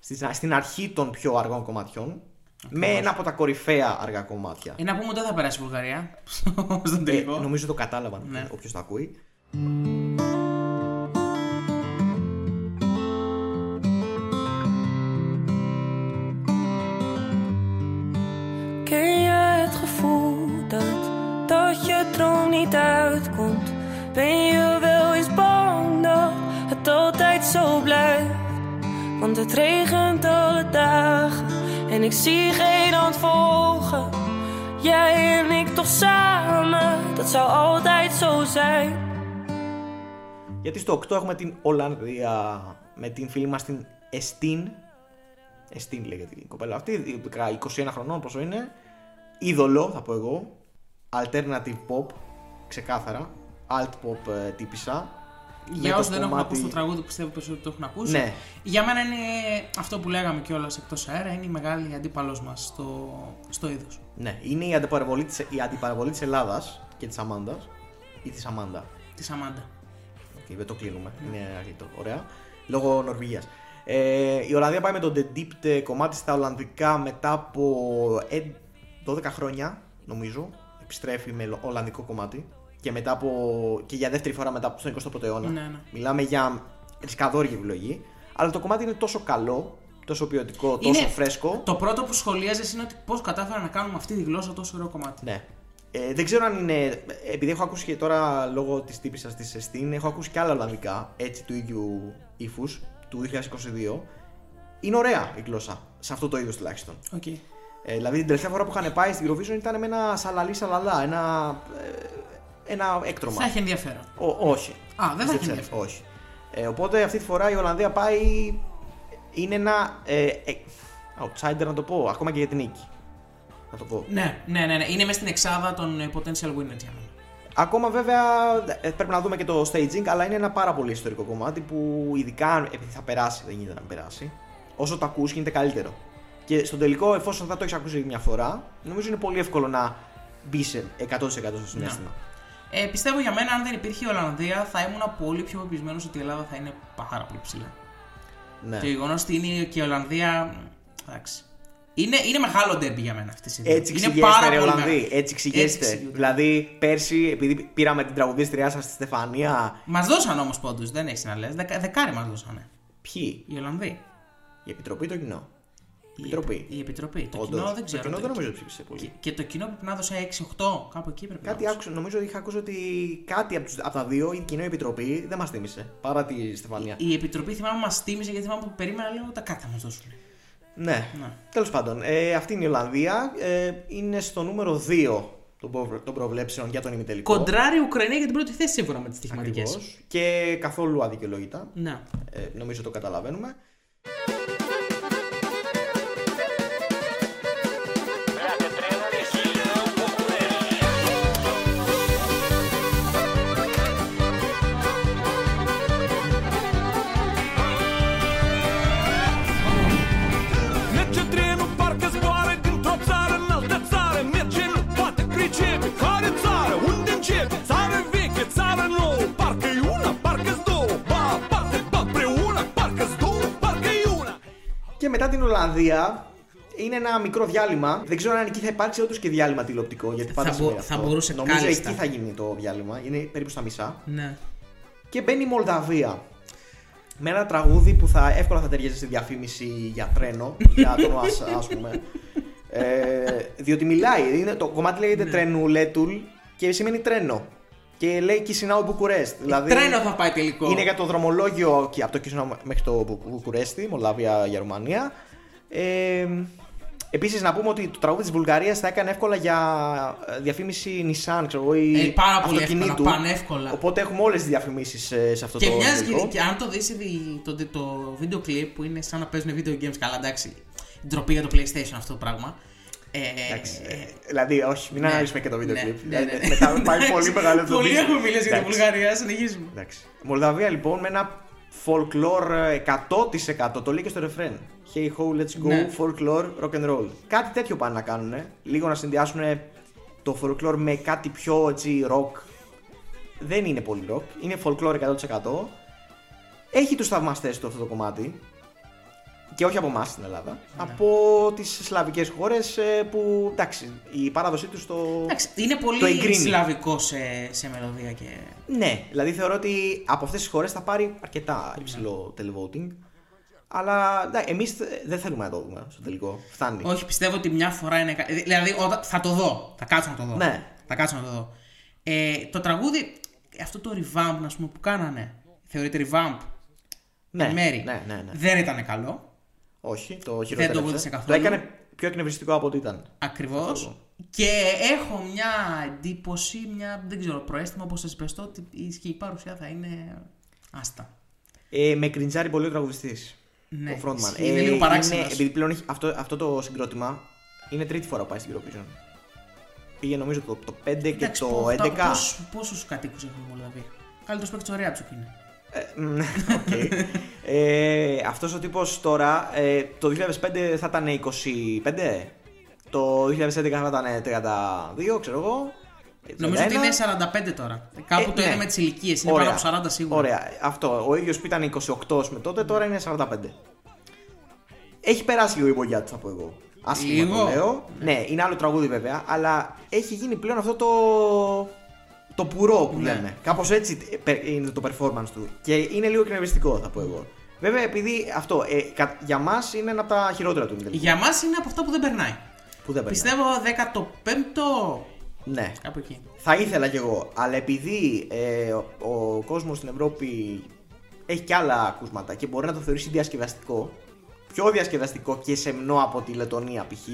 στις, στην αρχή των πιο αργών κομματιών. Με ένα από τα κορυφαία αργά κομμάτια. Ε, να πούμε ότι δεν θα περάσει η Βουλγαρία στον Ε, τελικό. νομίζω το κατάλαβαν Ναι. όποιος το ακούει. Ken je het gevoel dat, dat je droom niet uitkomt? Ben je zo blijft? Want het regent alle dagen en ik zie geen hand volgen. Jij en ik toch samen, dat zou altijd zo zijn. Γιατί στο 8 έχουμε την Ολλανδία με την φίλη μας την Εστίν. Εστίν λέγεται η κοπέλα αυτή, η πικρά 21 χρονών πόσο είναι. Είδωλο θα πω εγώ. Alternative pop, ξεκάθαρα. Alt pop ε, τύπισσα. Με Για το όσους δεν έχουν κομμάτι- ακούσει το τραγούδι, πιστεύω περισσότερο ότι το έχουν ακούσει. Ναι. Για μένα είναι αυτό που λέγαμε κιόλας εκτός αέρα, είναι η μεγάλη αντίπαλός μας στο, στο είδος. Ναι, είναι η αντιπαραβολή της, η αντιπαραβολή της Ελλάδας και της Αμάντας. Ή της Αμάντα. Της Αμάντα. Οκ, δεν το κλείνουμε. Είναι αρκετό. Ωραία. Λόγω Νορβηγίας. Ε, η Ολλανδία πάει με το De Diepte ε, κομμάτι στα Ολλανδικά μετά από ε, 12 χρόνια, νομίζω. Επιστρέφει με λο- Ολλανδικό κομμάτι. Και μετά από. και για δεύτερη φορά μετά στον 21ο αιώνα. Ναι, ναι. Μιλάμε για ρισκαδόρικη επιλογή. Αλλά το κομμάτι είναι τόσο καλό, τόσο ποιοτικό, τόσο Είναι- φρέσκο. Το πρώτο που σχολίαζες είναι ότι πώς κατάφερα να κάνουμε αυτή τη γλώσσα τόσο ωραίο κομμάτι. Ναι. Ε, δεν ξέρω αν είναι. Επειδή έχω ακούσει και τώρα λόγω της τύπησα της Εστίν, έχω ακούσει και άλλα Ολλανδικά έτσι του ίδιου ύφους του 2022. Είναι ωραία η γλώσσα. Σε αυτό το είδος τουλάχιστον. Οκ. Ε, δηλαδή την τελευταία φορά που είχαν πάει στην Eurovision ήταν με ένα σαλαλί σαλαλά, ένα, ε, ένα έκτρωμα. Θα έχει ενδιαφέρον. Ο, όχι. Α, δεν θα έχει ξέρω, ενδιαφέρον. Όχι. Ε, οπότε αυτή τη φορά η Ολλανδία πάει. Είναι ένα. Ε, ε, outsider να το πω, ακόμα και για την νίκη. Να το πω. Ναι, ναι, ναι, ναι. Είναι μέσα στην εξάδα των ε, potential winners για μένα. Ακόμα βέβαια ε, πρέπει να δούμε και το staging, αλλά είναι ένα πάρα πολύ ιστορικό κομμάτι που ειδικά επειδή θα περάσει, δεν γίνεται να μην περάσει. Όσο το ακούς γίνεται καλύτερο. Και στον τελικό, εφόσον θα το έχεις ακούσει μια φορά, νομίζω είναι πολύ εύκολο να μπεις σε 100% στο συνέστημα. Ε, πιστεύω για μένα, αν δεν υπήρχε η Ολλανδία, θα ήμουν πολύ πιο πεπισμένος ότι η Ελλάδα θα είναι πάρα πολύ ψηλά. Ναι. Το γεγονός ότι είναι και η Ολλανδία. Εντάξει. Είναι, είναι μεγάλο ντέρμπι για μένα αυτή η Έτσι είναι ξηγέστε, ρε Ολλανδοί. μεγάλο. Έτσι ξηγέστε. εξηγούνται. Δηλαδή, πέρσι, επειδή πήραμε την τραγουδίστριά σας στη Στεφανία. Μας δώσαν όμως πόντους, δεν έχεις να λες. Δεκα, δεκάρι μας δώσανε. Ποιοι, Οι Ολλανδοί. η Επιτροπή ή το κοινό. Η Επιτροπή. Η Επιτροπή. Το Όντως. κοινό δεν ξέρω. Το κοινό δεν Το- νομίζω ότι ψήφισε πολύ. Και, και το κοινό πρέπει να δώσει 6-8, κάπου εκεί πρέπει Κάτι να δώσει. άκουσα, νομίζω ότι είχα ακούσει ότι κάτι από, τους, από τα δύο, η κοινό επιτροπή, δεν μας θύμισε. Παρά τη Στεφανία. Η Επιτροπή θυμάμαι μας τίμησε γιατί θυμάμαι που περίμενα λέω τα κάτι θα μας δώσουν. Ναι. Ναι. Τέλος πάντων, ε, αυτή είναι η Ολλανδία. Ε, είναι στο νούμερο 2 των, προ- των προβλέψεων για τον ημιτελικό. Κοντράρει η Ουκρανία για την πρώτη θέση σύμφωνα με τις στοιχηματικέ. Ακριβώς. Και καθόλου αδικαιολόγητα. Ναι. Ε, νομίζω το καταλαβαίνουμε. Ολλανδία είναι ένα μικρό διάλειμμα. Δεν ξέρω αν εκεί θα υπάρξει όντως και διάλειμμα τηλεοπτικό. Γιατί πάντα Θα μπο- συμβαίνει θα αυτό. μπορούσε Νομίζω κάλλιστα. εκεί θα γίνει το διάλειμμα. Είναι περίπου στα μισά. ναι. Και μπαίνει η Μολδαβία. Με ένα τραγούδι που θα εύκολα θα ταιριάζει στη διαφήμιση για τρένο. για τον ΟΑΣ, ας πούμε. Ε, διότι μιλάει. Είναι, το κομμάτι Ναι. λέγεται τρένου Λέτουλ και σημαίνει τρένο. Και λέει Κισινάου Μπουκουρέστ. Δηλαδή, Τρένο θα πάει τελικό. είναι για το δρομολόγιο και από το Κισινάου μέχρι το Μπου- Μπουκουρέστι, Μολδαβία, Γερμανία. Ε, Επίσης, να πούμε ότι το τραγούδι της Βουλγαρίας θα έκανε εύκολα για ε, διαφήμιση Nissan, ξέρω εγώ, ή Ε, πάρα πολύ αυτοκινήτου. εύκολα, πανεύκολα. Οπότε έχουμε όλες τις διαφημίσεις σε αυτό Και το μοιάζει υλικό. και, και αν το δεις δει το, το, το βίντεο κλιπ που είναι σαν να παίζουν video games καλά εντάξει ντροπή για το PlayStation αυτό το πράγμα ε, Εντάξει, ε, ε, δηλαδή, όχι, μην ναι, αναλύσουμε και το βίντεο ναι, κλιπ. ναι, ναι, ναι. Μετά πάει πολύ μεγάλο το Πολύ βίντεο. έχουμε μιλήσει για τη Εντάξει. Βουλγαρία, συνεχίζουμε. Εντάξει. Μολδαβία λοιπόν με ένα folklore 100% το λέει και στο ρεφρέν. Hey ho, let's go, Ναι. folklore, rock and roll. Κάτι τέτοιο πάνε να κάνουν. Λίγο να συνδυάσουν το folklore με κάτι πιο έτσι rock. Δεν είναι πολύ rock, είναι folklore 100%. Έχει τους θαυμαστές του αυτό το κομμάτι. Και όχι από εμάς στην Ελλάδα. Ναι. Από τις σλαβικές χώρες ε, που εντάξει, η παράδοσή τους το. Εντάξει, είναι Το πολύ εγκρίνει. σλαβικό σε, σε μελωδία και. Ναι, δηλαδή θεωρώ ότι από αυτές τις χώρες θα πάρει αρκετά υψηλό televoting. Αλλά εμείς δεν θέλουμε να το δούμε στο τελικό. Φτάνει. Όχι, πιστεύω ότι μια φορά είναι. κα- Δηλαδή, όταν, θα το δω. Θα κάτσω να το δω. Ναι. Θα κάτσω να το δω. Ε, το τραγούδι, αυτό το revamp, να πούμε, που κάνανε. Θεωρείται revamp. ναι, μέρη. ναι, ναι, ναι. Δεν ήταν καλό. Όχι, το Δεν χειρότερο. το βοήθησε καθόλου. Το έκανε πιο εκνευριστικό από ό,τι ήταν. Ακριβώς. Αυτό. Και έχω μια εντύπωση, μια δεν ξέρω, προαίσθημα όπως θες πες το, ότι η σκηνική παρουσία θα είναι άστα. Ε, με κριντζάρει πολύ ο τραγουδιστής. Ναι, ο frontman. ισχύει, είναι λίγο παράξενος. επειδή πλέον έχει, αυτό, αυτό το συγκρότημα είναι τρίτη φορά που πάει στην Eurovision. Πήγε νομίζω το, το 5 και Εντάξει, το πο- 11. τα- πόσους- Πόσους κατοίκους έχουν η Μολδαβία. Καλύτερος παίκτης ο Ρέατσοκ είναι. Ε, μ, οκ. ε, αυτός ο τύπος τώρα, ε, το 2005 θα ήταν 25, το 2011 θα ήταν 32, ξέρω εγώ. ε, Νομίζω 31. ότι είναι 45 τώρα. Κάπου Ε, το ναι. είδε με τις ηλικίες. Είναι Ωραία. πάνω από 40 σίγουρα. Ωραία, αυτό. Ο ίδιος που ήταν 28 με τότε, τώρα είναι 45. Έχει περάσει λίγο η μπογιά του, θα πω εγώ. Άσχημα Λίγο. το λέω. Ναι, είναι άλλο τραγούδι βέβαια, αλλά έχει γίνει πλέον αυτό το. Το πουρό που Ναι. λέμε. Κάπως έτσι ε, είναι το performance του. Και είναι λίγο εκνευριστικό, θα πω εγώ. Βέβαια, επειδή αυτό ε, κα- για μας είναι ένα από τα χειρότερα του ημιτελικού. Για μας είναι από αυτά που δεν περνάει. Που δεν περνάει. Πιστεύω 15ο. Ναι. Κάπου εκεί. Θα ήθελα κι εγώ, αλλά επειδή ε, ο, ο κόσμος στην Ευρώπη έχει και άλλα ακούσματα και μπορεί να το θεωρήσει διασκεδαστικό, πιο διασκεδαστικό και σεμνό από τη Λετωνία π.χ.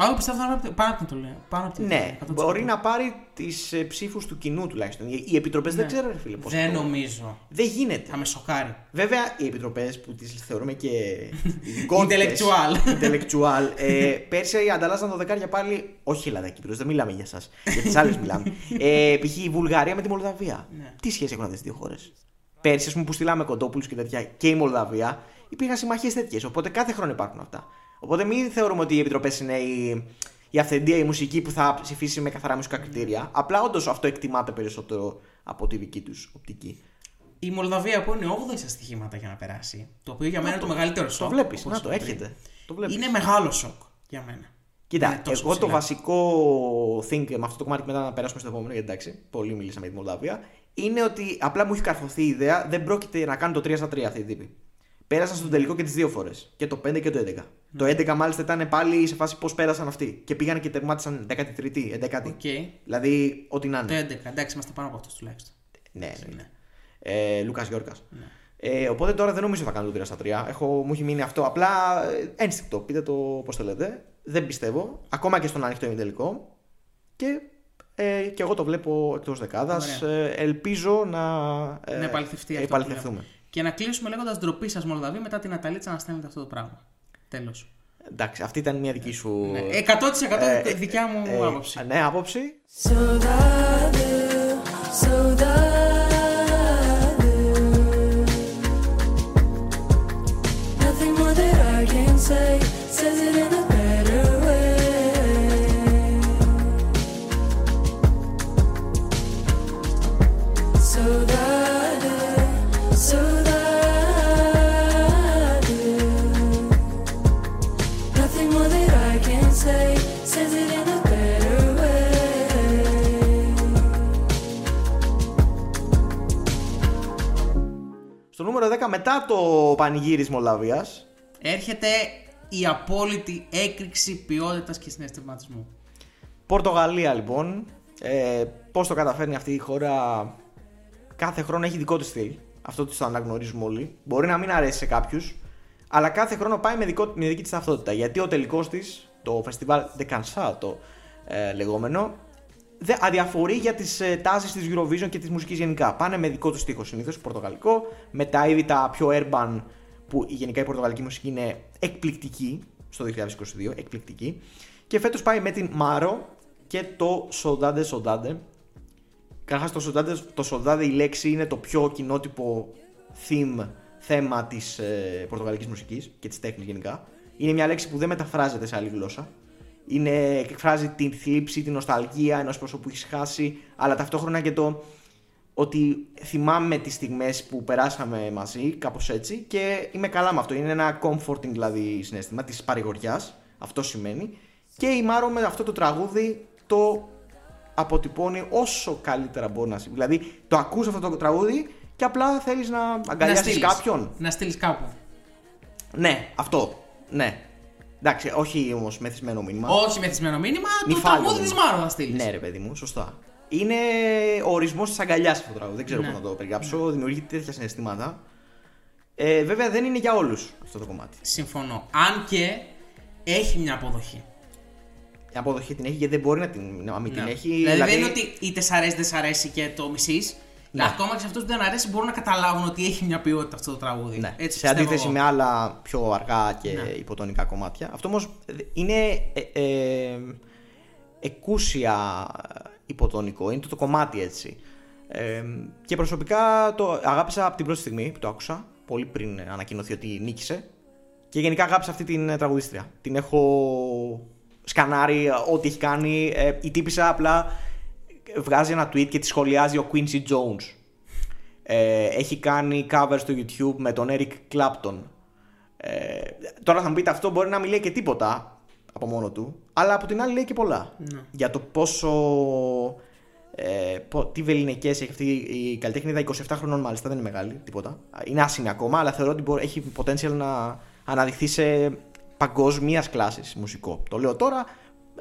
Εγώ πιστεύω θα είναι πάνω από την Ιταλία. Πάνω από την Ναι, Ιταλία, 100%. μπορεί να πάρει τις ψήφους του κοινού τουλάχιστον. Οι- Οι επιτροπές δεν ξέρω, ρε φίλε, πώς Ναι. Δεν το- νομίζω. Δεν γίνεται. Θα με σοκάρει. Βέβαια, οι επιτροπές που τις θεωρούμε και ειδικότητες, Intellectual. intellectual, ε, πέρσι ανταλλάσσαν το δεκάρια πάλι. Όχι Ελλάδα Κύπρος, δεν μιλάμε για εσά. Για τις άλλες μιλάμε. Ε, π.χ. η Βουλγαρία με τη Μολδαβία. Ναι. Τι σχέση έχουν αυτές τις δύο χώρες; Πέρσι, ας πούμε, που στείλαμε κοντόπουλους και τέτοια και η Μολδαβία, υπήρχαν συμμαχίες τέτοιες. Οπότε κάθε χρόνο υπάρχουν αυτά. Οπότε μην θεωρούμε ότι οι επιτροπές είναι η, η αυθεντία, η μουσική που θα ψηφίσει με καθαρά μουσικά κριτήρια. Απλά όντως αυτό εκτιμάται περισσότερο από τη δική τους οπτική. Η Μολδαβία που είναι 8η στα στοιχήματα για να περάσει. Το οποίο για μένα είναι το μεγαλύτερο σοκ. Το βλέπεις, όπως να το είπα πριν. έρχεται. Το βλέπεις. Είναι μεγάλο σοκ για μένα. Κοίτα, Είναι τόσο εγώ το ψηλά. βασικό thing με αυτό το κομμάτι και μετά να περάσουμε στο επόμενο, γιατί εντάξει, πολύ μιλήσαμε για τη Μολδαβία, είναι ότι απλά μου έχει καρφωθεί η ιδέα, δεν πρόκειται να κάνει το 3 στα 3 αυτοί οι τύποι. Πέρασαν στον τελικό και τις δύο φορές. Και το 5 και το 11. Το 11 μάλιστα ήταν πάλι σε φάση πώς πέρασαν αυτοί. Και πήγαν και τερμάτισαν 13η, 11η. Οκ. Δηλαδή, ό,τι να Το είναι. 11. Εντάξει, είμαστε πάνω από αυτό τουλάχιστον. Ναι, ναι. ναι. Ε, Λούκας Γιώργας. Ε, οπότε τώρα δεν νομίζω θα κάνω το 3 στα 3. Έχω, μου έχει μείνει αυτό. Απλά ε, ένστικτο. Πείτε το πώς θέλετε. Δεν πιστεύω. Ακόμα και στον ανοιχτό ημιτελικό. Και, ε, και εγώ το βλέπω εκτός δεκάδας. Ωραία. Ε, ελπίζω να, ε, να επαληθευτεί αυτό. επαληθευτούμε. Που λέω. Και να κλείσουμε λέγοντας ντροπή σας Μολδαβία μετά την Αταλίτσα να στέλνετε αυτό το πράγμα. Τέλος. Εντάξει, αυτή ήταν μια δική σου. Ναι, 100% ε, δικιά μου ε, άποψη. Ναι, άποψη. Saudade, saudade. Μετά το πανηγύρι της Μολδαβίας Έρχεται η απόλυτη έκρηξη ποιότητας και συναισθηματισμού. Πορτογαλία λοιπόν. Ε, Πώς το καταφέρνει αυτή η χώρα; Κάθε χρόνο έχει δικό της στυλ. Αυτό το αναγνωρίζουμε όλοι. Μπορεί να μην αρέσει σε κάποιους. Αλλά κάθε χρόνο πάει με, δικό, με δική της ταυτότητα. Γιατί ο τελικός της, το φεστιβάλ De Cansato ε, λεγόμενο, δεν αδιαφορεί για τις ε, τάσεις της Eurovision και της μουσικής γενικά. Πάνε με δικό τους στίχος συνήθως, πορτογαλικό, με τα είδη τα πιο urban που η- γενικά η πορτογαλική μουσική είναι εκπληκτική στο 2022, εκπληκτική. Και φέτος πάει με την Μάρο και το Σοντάντε Σοντάντε. Καταρχάς το Σοντάντε, το Σοντάντε η λέξη είναι το πιο κοινότυπο theme, θέμα της ε, πορτογαλικής μουσικής και της τέχνης γενικά. Είναι μια λέξη που δεν μεταφράζεται σε άλλη γλώσσα. Είναι, εκφράζει την θλίψη, την νοσταλγία ενός πρόσωπου που έχει χάσει, αλλά ταυτόχρονα και το ότι θυμάμαι τις στιγμές που περάσαμε μαζί, κάπως έτσι, και είμαι καλά με αυτό. Είναι ένα comforting δηλαδή συνέστημα της παρηγοριάς, αυτό σημαίνει. Και η Μάρο με αυτό το τραγούδι το αποτυπώνει όσο καλύτερα μπορεί να συμβεί. Δηλαδή το ακούς αυτό το τραγούδι και απλά θέλεις να αγκαλιάσεις στείλεις. κάποιον. Να στείλεις κάπου. Ναι, αυτό. Ναι. Εντάξει, όχι όμως μεθυσμένο μήνυμα. Όχι μεθυσμένο μήνυμα, Μη το φάλω τραγούδι της μήνυμα. Μάρο θα στείλεις. Ναι, ρε παιδί μου, σωστά. Είναι ο ορισμός της αγκαλιάς αυτό το τραγούδι. Δεν ξέρω Ναι. πώς να το περιγράψω. Δημιουργεί τέτοια συναισθήματα. Ε, βέβαια δεν είναι για όλους αυτό το κομμάτι. Συμφωνώ. Αν και έχει μια αποδοχή. Η αποδοχή την έχει γιατί δεν μπορεί να, την, να μην την Ναι. έχει. Δηλαδή, δεν είναι ότι είτε σ' αρέσει δεν σ' αρέσει και το μισείς. Ναι. Ακόμα και σε αυτούς που δεν αρέσει μπορούν να καταλάβουν ότι έχει μια ποιότητα αυτό το τραγούδι. Ναι. Έτσι σε πιστεύω αντίθεση εγώ. με άλλα πιο αργά και Ναι. υποτονικά κομμάτια. Αυτό όμως είναι ε, ε, εκούσια υποτονικό. Είναι το, το κομμάτι έτσι. Ε, και προσωπικά το αγάπησα από την πρώτη στιγμή που το άκουσα. Πολύ πριν ανακοινωθεί ότι νίκησε. Και γενικά αγάπησα αυτή την ε, τραγουδίστρια. Την έχω σκανάρει ε, ό,τι έχει κάνει. Ε, η τύπησα απλά βγάζει ένα tweet και τη σχολιάζει ο Quincy Jones. Ε, έχει κάνει cover στο YouTube με τον Eric Clapton. Ε, τώρα θα μου πείτε αυτό μπορεί να μην λέει και τίποτα από μόνο του, αλλά από την άλλη λέει και πολλά. Για το πόσο. Ε, πο- τι βεληνικές έχει αυτή η καλλιτέχνη, 27 χρονών μάλιστα, δεν είναι μεγάλη, τίποτα. Είναι άσημη ακόμα, αλλά θεωρώ ότι μπορεί- έχει potential να αναδειχθεί σε παγκόσμιας κλάσης μουσικό. Το λέω τώρα,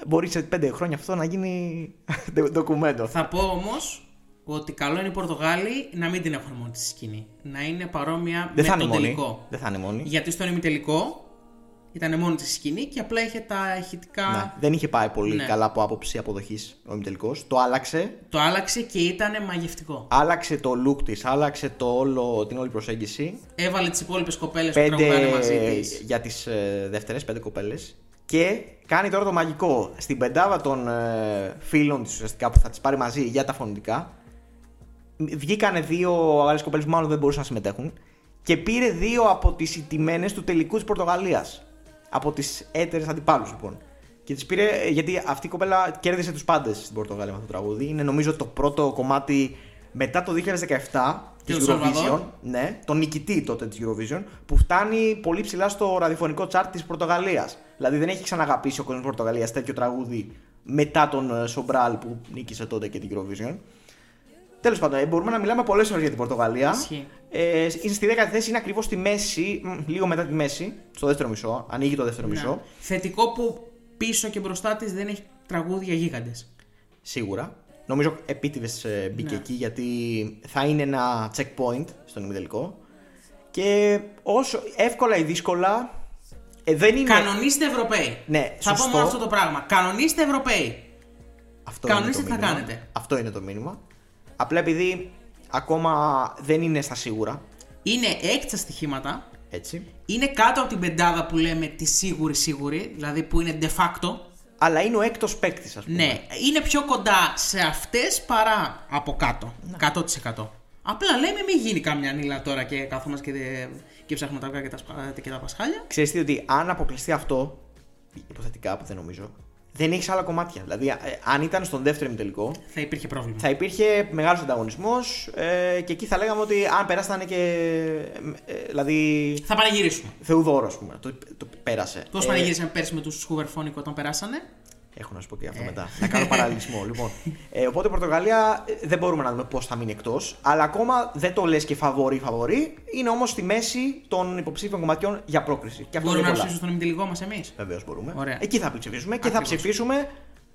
μπορεί σε 5 χρόνια αυτό να γίνει ντοκουμέντο. Θα πω όμως ότι καλό είναι οι Πορτογάλοι να μην την έχουν μόνη στη σκηνή. Να είναι παρόμοια Δεν με θα το είναι μόνη. τελικό. Δεν θα είναι μόνη. Γιατί στον ημιτελικό ήταν μόνη της σκηνή και απλά είχε τα ηχητικά. Ναι, δεν είχε πάει πολύ Ναι. καλά από άποψη αποδοχής ο ημιτελικός. Το άλλαξε. Το άλλαξε και ήταν μαγευτικό. Άλλαξε το look της, άλλαξε το όλο, την όλη προσέγγιση. Έβαλε τις υπόλοιπες κοπέλες που Πέντε τραγουδάνε μαζί της. για τις ε, δεύτερες, πέντε κοπέλες. Και κάνει τώρα το μαγικό. Στην πεντάδα των ε, φίλων της ουσιαστικά που θα τις πάρει μαζί για τα φωνητικά. Βγήκανε δύο άλλε κοπέλες που μάλλον δεν μπορούσαν να συμμετέχουν. Και πήρε δύο από τις ιτημένε του τελικού της Πορτογαλίας. Από τις έτερες αντιπάλους λοιπόν. Και τις πήρε, ε, γιατί αυτή η κοπέλα κέρδισε τους πάντες στην Πορτογαλία με αυτό το τραγούδι. Είναι νομίζω το πρώτο κομμάτι μετά το 2017 Και της ο Σαλβαδόρ. Eurovision. Ναι, τον νικητή τότε της Eurovision, που φτάνει πολύ ψηλά στο ραδιοφωνικό τσάρτ της Πορτογαλίας. Δηλαδή δεν έχει ξαναγαπήσει ο κόσμος Πορτογαλίας τέτοιο τραγούδι μετά τον ε, Σομπράλ που νίκησε τότε και την Eurovision. Τέλος πάντων, ε, μπορούμε να μιλάμε πολλές ώρες για την Πορτογαλία. Ισχύει. Ε, είναι στη δέκατη θέση, είναι ακριβώς στη μέση, μ, λίγο μετά τη μέση, στο δεύτερο μισό. Ανοίγει το δεύτερο μισό. Ναι. Θετικό που πίσω και μπροστά της δεν έχει τραγούδια γίγαντες. Σίγουρα. Νομίζω επίτηδες μπήκε Ναι. εκεί γιατί θα είναι ένα checkpoint στον ημιτελικό. Και όσο εύκολα ή δύσκολα. Ε, δεν είναι. Κανονίστε Ευρωπαίοι. Ναι, Θα πω σωστό. μόνο αυτό το πράγμα. Κανονίστε Ευρωπαίοι. Αυτό Κανονίστε είναι το τι θα μήνυμα. κάνετε. Αυτό είναι το μήνυμα. Απλά επειδή ακόμα δεν είναι στα σίγουρα. Είναι έκτη στα στοιχήματα. Έτσι. Είναι κάτω από την πεντάδα που λέμε τη σίγουρη σίγουρη, δηλαδή που είναι de facto. Αλλά είναι ο έκτος παίκτης, ας πούμε. Ναι, είναι πιο κοντά σε αυτές παρά από κάτω. Ναι. 100%. Απλά λέμε μην γίνει καμιά νύλα τώρα και καθόμαστε και, δε- και ψάχνουμε τα αυγά και τα, σπα- και τα πασχάλια. Ξέρεις τι, ότι αν αποκλειστεί αυτό, υποθετικά που δεν νομίζω, δεν έχεις άλλα κομμάτια. Δηλαδή, ε, αν ήταν στον δεύτερο ημιτελικό, Θα υπήρχε πρόβλημα. θα υπήρχε μεγάλος ανταγωνισμός ε, και εκεί θα λέγαμε ότι αν περάσει θα είναι και. ε, ε, δηλαδή. Θα πανηγυρίσουμε. Θεουδόρο, ας πούμε. Το, το πέρασε. Πώς Ε, πανηγύρισαμε πέρσι με τους Hooverphonic όταν περάσανε; Έχω να σου πω και Ε. αυτό μετά. Να κάνω παραλληλισμό. λοιπόν. Ε, οπότε η Πορτογαλία ε, δεν μπορούμε να δούμε πώς θα μείνει εκτός. Αλλά ακόμα δεν το λες και φαβορή φαβορή. Είναι όμως στη μέση των υποψήφιων κομματιών για πρόκριση. Και αυτό Μπορούμε να είναι πολλά. ψήσουμε στον ημιτελικό μας εμείς; Βεβαίως μπορούμε. Ωραία. Εκεί θα ψηφίσουμε και θα Ακριβώς. ψηφίσουμε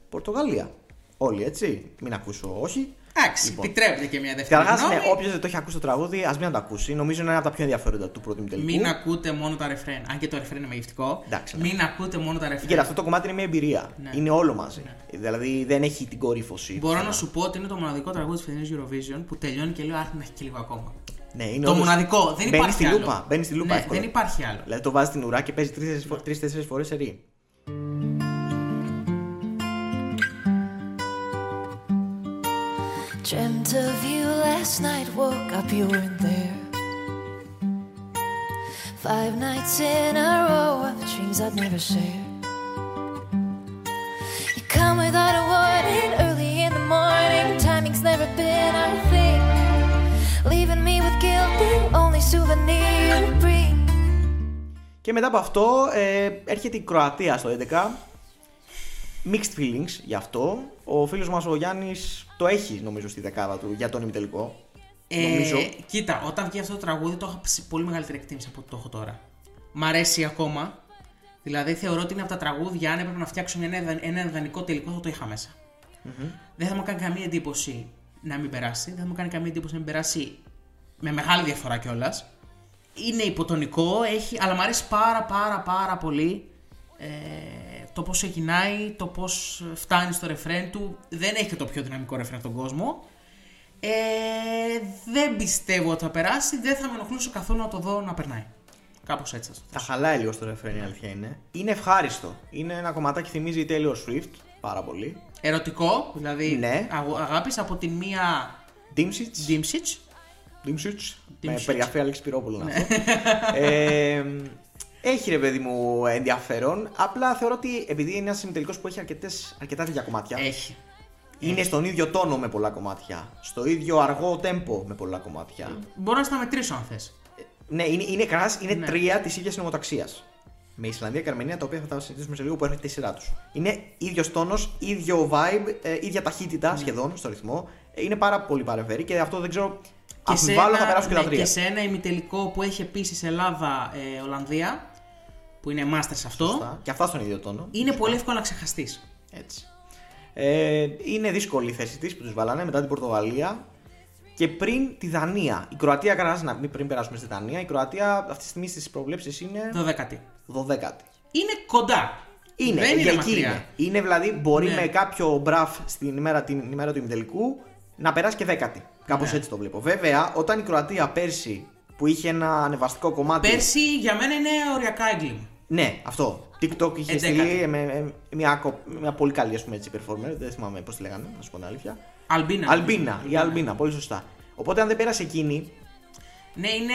Πορτογαλία. Όλοι έτσι. Μην ακούσω όχι. Εντάξει, Λοιπόν. επιτρέπεται και μια δεύτερη Καταρχάς, γνώμη. ναι, όποιος δεν το έχει ακούσει το τραγούδι, ας μην το ακούσει. Νομίζω είναι ένα από τα πιο ενδιαφέροντα του πρώτου τελικού. Μην ακούτε μόνο τα ρεφρέν. Αν και το ρεφρέν είναι μαγευτικό. Εντάξει, ναι. Μην ακούτε μόνο τα ρεφρέν. Και αυτό το κομμάτι είναι μια εμπειρία. Ναι. Είναι όλο μαζί. Δηλαδή δεν έχει την κορύφωση. Μπορώ να σου πω ότι είναι το μοναδικό τραγούδι της φετινής Eurovision που τελειώνει και λέω Αχ, να έχει και λίγο ακόμα. Ναι, είναι το όντως- μοναδικό. Δεν μπαίνει υπάρχει στη άλλο. λούπα. Μπαίνει στη λούπα ναι, εύκολα. δεν υπάρχει άλλο. Δηλαδή το βάζεις στην ουρά και παίζει τρει-τέσσερι φορές σε ρί. Dreamt of you last night, woke up, you weren't there. Five nights in a row of dreams I'd never share. You come without a warning, early in the morning. Timing's never been our thing. Leaving me with guilt, the only souvenir you bring. Και μετά από αυτό ε, έρχεται η Κροατία στο 11. Mixed feelings γι' αυτό. Ο φίλος μας ο Γιάννης το έχει νομίζω στη δεκάδα του για τον ημιτελικό. Ε, νομίζω. Κοίτα, όταν βγει αυτό το τραγούδι το είχα σε πολύ μεγαλύτερη εκτίμηση από ό,τι το έχω τώρα. Μ' αρέσει ακόμα. Δηλαδή θεωρώ ότι είναι από τα τραγούδια, αν έπρεπε να φτιάξω ένα, ιδα- ένα ιδανικό τελικό, θα το είχα μέσα. Δεν θα μου κάνει καμία εντύπωση να μην περάσει. Δεν θα μου κάνει καμία εντύπωση να μην περάσει με μεγάλη διαφορά κιόλας. Είναι υποτονικό, έχει, αλλά μου αρέσει πάρα πάρα πάρα πολύ ε, το πώς ξεκινάει, το πώς φτάνει στο ρεφρέν του. Δεν έχει και το πιο δυναμικό ρεφρέν στον κόσμο. Ε, δεν πιστεύω ότι θα περάσει, δεν θα με ενοχλούσε καθόλου να το δω να περνάει. Κάπως έτσι θα το Τα θέσω. χαλάει λίγο στο ρεφρέν η αλήθεια είναι. Είναι ευχάριστο. Είναι ένα κομματάκι θυμίζει η Taylor Swift πάρα πολύ. Ερωτικό, δηλαδή Ναι. αγ- αγάπης από την μία Dimsits. Dimsich. Dimsits. Με Dimsits. περιγραφή Άλεξη Πυρόπουλου Ναι. να αυτό. ε, έχει ρε παιδί μου ενδιαφέρον. Απλά θεωρώ ότι επειδή είναι ένας ημιτελικός που έχει αρκετές, αρκετά τέτοια κομμάτια. Έχει. Είναι στον ίδιο τόνο με πολλά κομμάτια. Στο ίδιο αργό τέμπο με πολλά κομμάτια. Μπορώ να στα μετρήσω αν θες. Ναι, είναι, είναι, καταρχάς, είναι Ναι. τρία της ίδιας νομοταξίας. Με Ισλανδία και Αρμενία, τα οποία θα τα συζητήσουμε σε λίγο που έρχεται η σειρά τους. Είναι ίδιος τόνος, ίδιο vibe, ε, ίδια ταχύτητα Ναι. σχεδόν στο ρυθμό. Ε, είναι πάρα πολύ παρεμφερή και αυτό δεν ξέρω. Και σε, Αμφιβάλλω ένα, θα περάσουν και τα ναι, τρία. και σε ένα ημιτελικό που έχει επίσης Ελλάδα-Ολλανδία, που είναι μάστερ σε αυτό, Σωστά. Και αυτά στον ίδιο τόνο. είναι πολύ εύκολο να ξεχαστείς. Έτσι. Ε, είναι δύσκολη η θέση της που τους βάλανε μετά την Πορτογαλία. και πριν τη Δανία. Η Κροατία, καταρχάς, να μην πριν περάσουμε στη Δανία, η Κροατία αυτή τη στιγμή στις προβλέψεις είναι 12η. 12η. Είναι κοντά. Είναι, Δεν είναι εκεί μακριά. είναι. Είναι δηλαδή μπορεί Ναι. με κάποιο μπραφ στην ημέρα, την ημέρα του ημιτελικού να περάσει και δέκατη. Κάπως Ναι. έτσι το βλέπω. Βέβαια, όταν η Κροατία πέρσι που είχε ένα ανεβαστικό κομμάτι. Πέρσι για μένα είναι οριακά έγκλημα. Ναι, αυτό. TikTok είχε Εντέκατη. στείλει με, με- μια, κο- μια πολύ καλή ας πούμε, έτσι, performer. Δεν θυμάμαι πώς τη λέγανε, να σου πω την αλήθεια. Αλμπίνα. Αλμπίνα, η Ναι. Αλμπίνα, πολύ σωστά. Οπότε αν δεν πέρασε εκείνη, Ναι, είναι.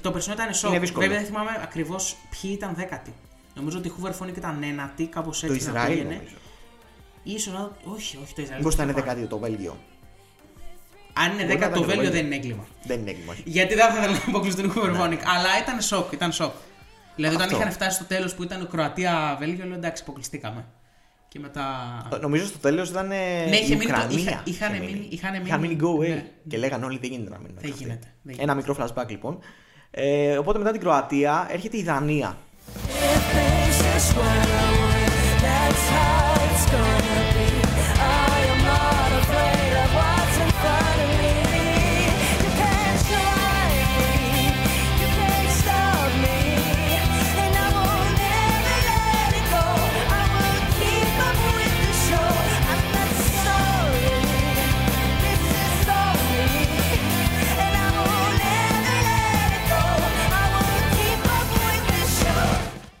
Το περσινό ήταν σοκ. Είναι δύσκολο. Βέβαια δεν θυμάμαι ακριβώς ποιοι ήταν δέκατοι. Νομίζω ότι η Hoover Phonic ήταν ένατη, κάπως έτσι. το να Ισραήλ πήγαινε. νομίζω. Ίσως να. Όχι, όχι το Ισραήλ. Μήπως ήταν το δεκατή το Βέλγιο. Αν είναι Μπορεί να 10 ήταν το το Βέλγιο Βέλγιο. δεν είναι έγκλημα. Δεν είναι έγκλημα. όχι. Γιατί δεν θα ήθελα να αποκλειστούν η Hoover Phonic. Αλλά ήταν σοκ, ήταν σοκ. Δηλαδή όταν Αυτό. είχαν φτάσει στο τέλος που ήταν Κροατία-Βέλγιο, λέω εντάξει, αποκλειστήκαμε. Και μετά. Νομίζω στο τέλος ήταν. ε, Ναι, είχε η μείνει το- Ουκρανία. είχα- είχαν είχε μείνει- είχαν Είχαν μείνει- μείνει go away. ναι. Και λέγανε όλοι δεν γίνεται να μείνουν. Δεν αυτοί. γίνεται, δεν Ένα γίνεται. μικρό flashback λοιπόν. Ε, οπότε μετά την Κροατία έρχεται η Δανία.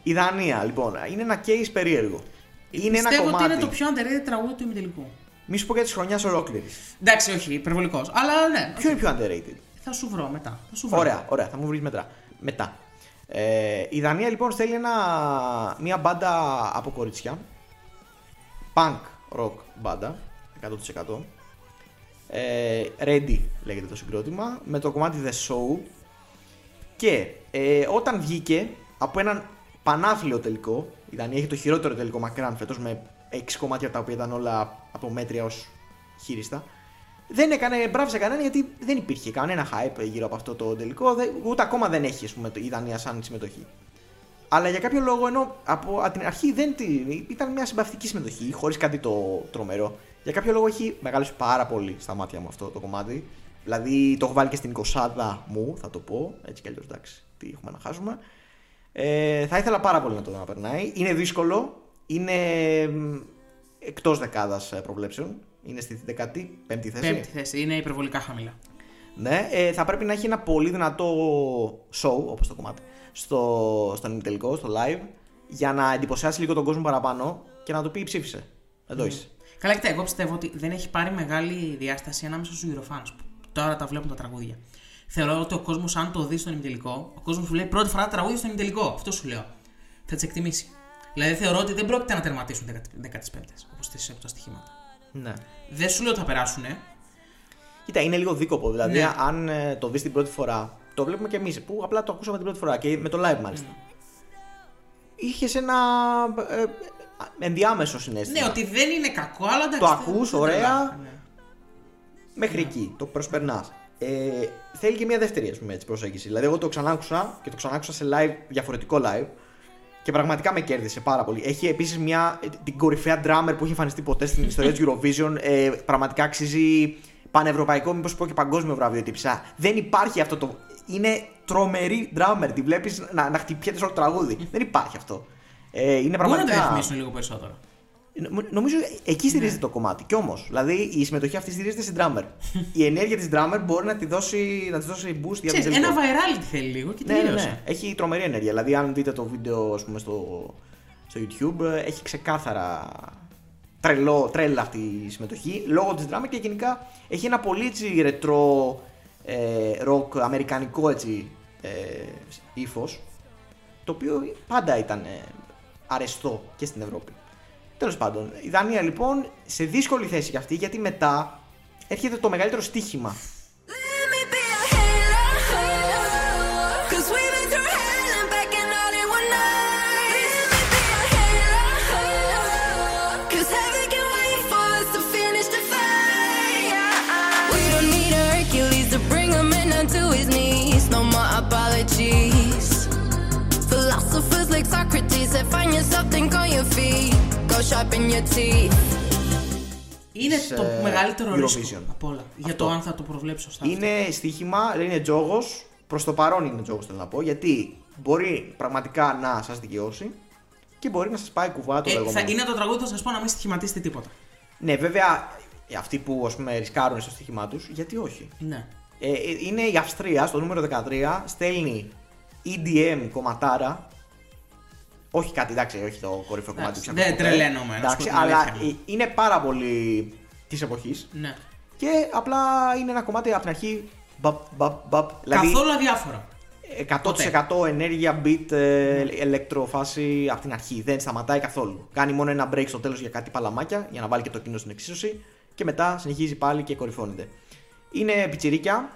Η Δανία λοιπόν είναι ένα case περίεργο. Είναι ένα Πιστεύω κομμάτι. ότι είναι το πιο underrated τραγούδι του ημιτελικού. Μη σου πω για της χρονιάς ολόκληρης. Εντάξει, όχι, υπερβολικός. Αλλά ναι. Ποιο είναι πιο underrated; Θα σου βρω μετά. Θα σου βρω. Ωραία, ωραία, θα μου βρεις μετά. μετά. Ε, η Δανία λοιπόν στέλνει ένα, μια μπάντα από κορίτσια. Punk rock μπάντα, 100%. Ε, Ready λέγεται το συγκρότημα, με το κομμάτι The Show. Και ε, όταν βγήκε από έναν πανάθλιο τελικό, η Δανία είχε το χειρότερο τελικό μακράν φέτος με 6 κομμάτια τα οποία ήταν όλα από μέτρια ως χείριστα. Δεν έκανε μπράβο σε κανέναν γιατί δεν υπήρχε κανένα hype γύρω από αυτό το τελικό. δεν- ούτε ακόμα δεν έχει ας πούμε, το- η Δανία σαν συμμετοχή. Αλλά για κάποιο λόγο ενώ από από την αρχή δεν τη, ήταν μια συμπαυτική συμμετοχή, χωρίς κάτι το τρομερό. Για κάποιο λόγο έχει μεγαλώσει πάρα πολύ στα μάτια μου αυτό το κομμάτι. Δηλαδή το έχω βάλει και στην 20 μου, θα το πω. Έτσι κι αλλιώς εντάξει, τι έχουμε να χάσουμε. Ε, θα ήθελα πάρα πολύ να το δω να περνάει. Είναι δύσκολο. Είναι εκτός δεκάδας προβλέψεων. Είναι στη 15η θέση. Πέμπτη θέση. Είναι υπερβολικά χαμηλά. Ναι, ε, θα πρέπει να έχει ένα πολύ δυνατό show, όπως το κομμάτι, στο, στον ημιτελικό, στο live, για να εντυπωσιάσει λίγο τον κόσμο παραπάνω και να του πει ψήφισε. Εδώ είσαι. Καλά, κοιτά, εγώ πιστεύω ότι δεν έχει πάρει μεγάλη διάσταση ανάμεσα στους Eurofans που τώρα τα βλέπουν τα τραγούδια. Θεωρώ ότι ο κόσμος, αν το δει στον ημιτελικό, ο κόσμος που λέει πρώτη φορά τα τραγούδια στον ημιτελικό. Αυτό σου λέω. Θα τις εκτιμήσει. Δηλαδή θεωρώ ότι δεν πρόκειται να τερματίσουν 15 όπως τις από τα στοιχήματα. Ναι. Δεν σου λέω ότι θα περάσουν. Κοίτα, είναι λίγο δίκοπο. Δηλαδή, Ναι. αν ε, το δεις την πρώτη φορά, το βλέπουμε και εμείς που απλά το ακούσαμε την πρώτη φορά και με το live μάλιστα. Είχες ένα ε, ε, ενδιάμεσο συνέστημα. Ναι, ότι δεν είναι κακό, αλλά εντάξει. Το δεν- ακούς, δεν ωραία. τρελά. Ναι. Μέχρι εκεί, το προσπερνάς. Ε, θέλει και μια δεύτερη ας πούμε, έτσι, προσέγγιση. Δηλαδή, εγώ το ξανάκουσα και το ξανάκουσα σε live, διαφορετικό live. Και πραγματικά με κέρδισε πάρα πολύ. Έχει επίσης μια. την κορυφαία drummer που έχει εμφανιστεί ποτέ στην ιστορία του Eurovision. Ε, πραγματικά αξίζει πανευρωπαϊκό, μήπως πω και παγκόσμιο βραβείο τύψα. Δεν υπάρχει αυτό το. Είναι τρομερή drummer. Τη βλέπεις να, να χτυπιέται σε όλο το τραγούδι. Δεν υπάρχει αυτό. Ε, είναι Μπορεί να πραγματικά. το ρυθμίσουν λίγο περισσότερο. Νο- Νομίζω εκεί στηρίζεται το κομμάτι. Κι όμως, δηλαδή η συμμετοχή αυτή στηρίζεται στην drummer. η ενέργεια της drummer μπορεί να τη δώσει, να της δώσει boost για τον Ξέρεις, τελικό. ένα virality θέλει λίγο και ναι, ναι, τελείωσε. ναι. Έχει τρομερή ενέργεια. Δηλαδή, αν δείτε το βίντεο ας πούμε, στο, στο YouTube, ε, έχει ξεκάθαρα τρελό, τρέλα αυτή η συμμετοχή λόγω της drummer και γενικά έχει ένα πολύ έτσι ρετρό ε, rock, αμερικανικό έτσι ε, ύφος, το οποίο πάντα ήταν ε, αρεστό και στην Ευρώπη. Τέλος πάντων, η Δανία λοιπόν σε δύσκολη θέση κι αυτή γιατί μετά έρχεται το μεγαλύτερο στοίχημα. Socrates, that find yourself, think on your feet. Go sharpen your teeth. Είναι της, το ε, μεγαλύτερο Eurovision. ρίσκο από όλα. Για Αυτό. το αν θα το προβλέψει σωστά. αυτό. Είναι στοίχημα, είναι τζόγος. Προς το παρόν είναι τζόγος, θέλω να πω. Γιατί μπορεί πραγματικά να σας δικαιώσει και μπορεί να σας πάει κουβά το Ε, θα, λεγόμενο. είναι το τραγούδι που θα σας πω να μην στοιχηματίσετε τίποτα. Ναι, βέβαια, ε, αυτοί που ας πούμε ρισκάρουν στο στοίχημά τους, γιατί όχι. Ναι. Ε, ε, είναι η Αυστρία στο νούμερο 13, στέλνει EDM κομματάρα. Όχι κάτι, εντάξει, όχι το κορυφαίο κομμάτι του Εντάξει, δεν ποτέ. τρελαίνομαι, να σου πω Εντάξει, την αλλά αλήθεια μου. ε, είναι πάρα πολύ της εποχής. ναι. Και απλά είναι ένα κομμάτι από την αρχή. Μπαπ, μπαπ, μπαπ. Δηλαδή Καθόλου αδιάφορο. 100% ενέργεια, beat, ε, ηλεκτροφάση από την αρχή. Δεν σταματάει καθόλου. Κάνει μόνο ένα break στο τέλος για κάτι παλαμάκια για να βάλει και το κοινό στην εξίσωση. Και μετά συνεχίζει πάλι και κορυφώνεται. Είναι πιτσιρίκια.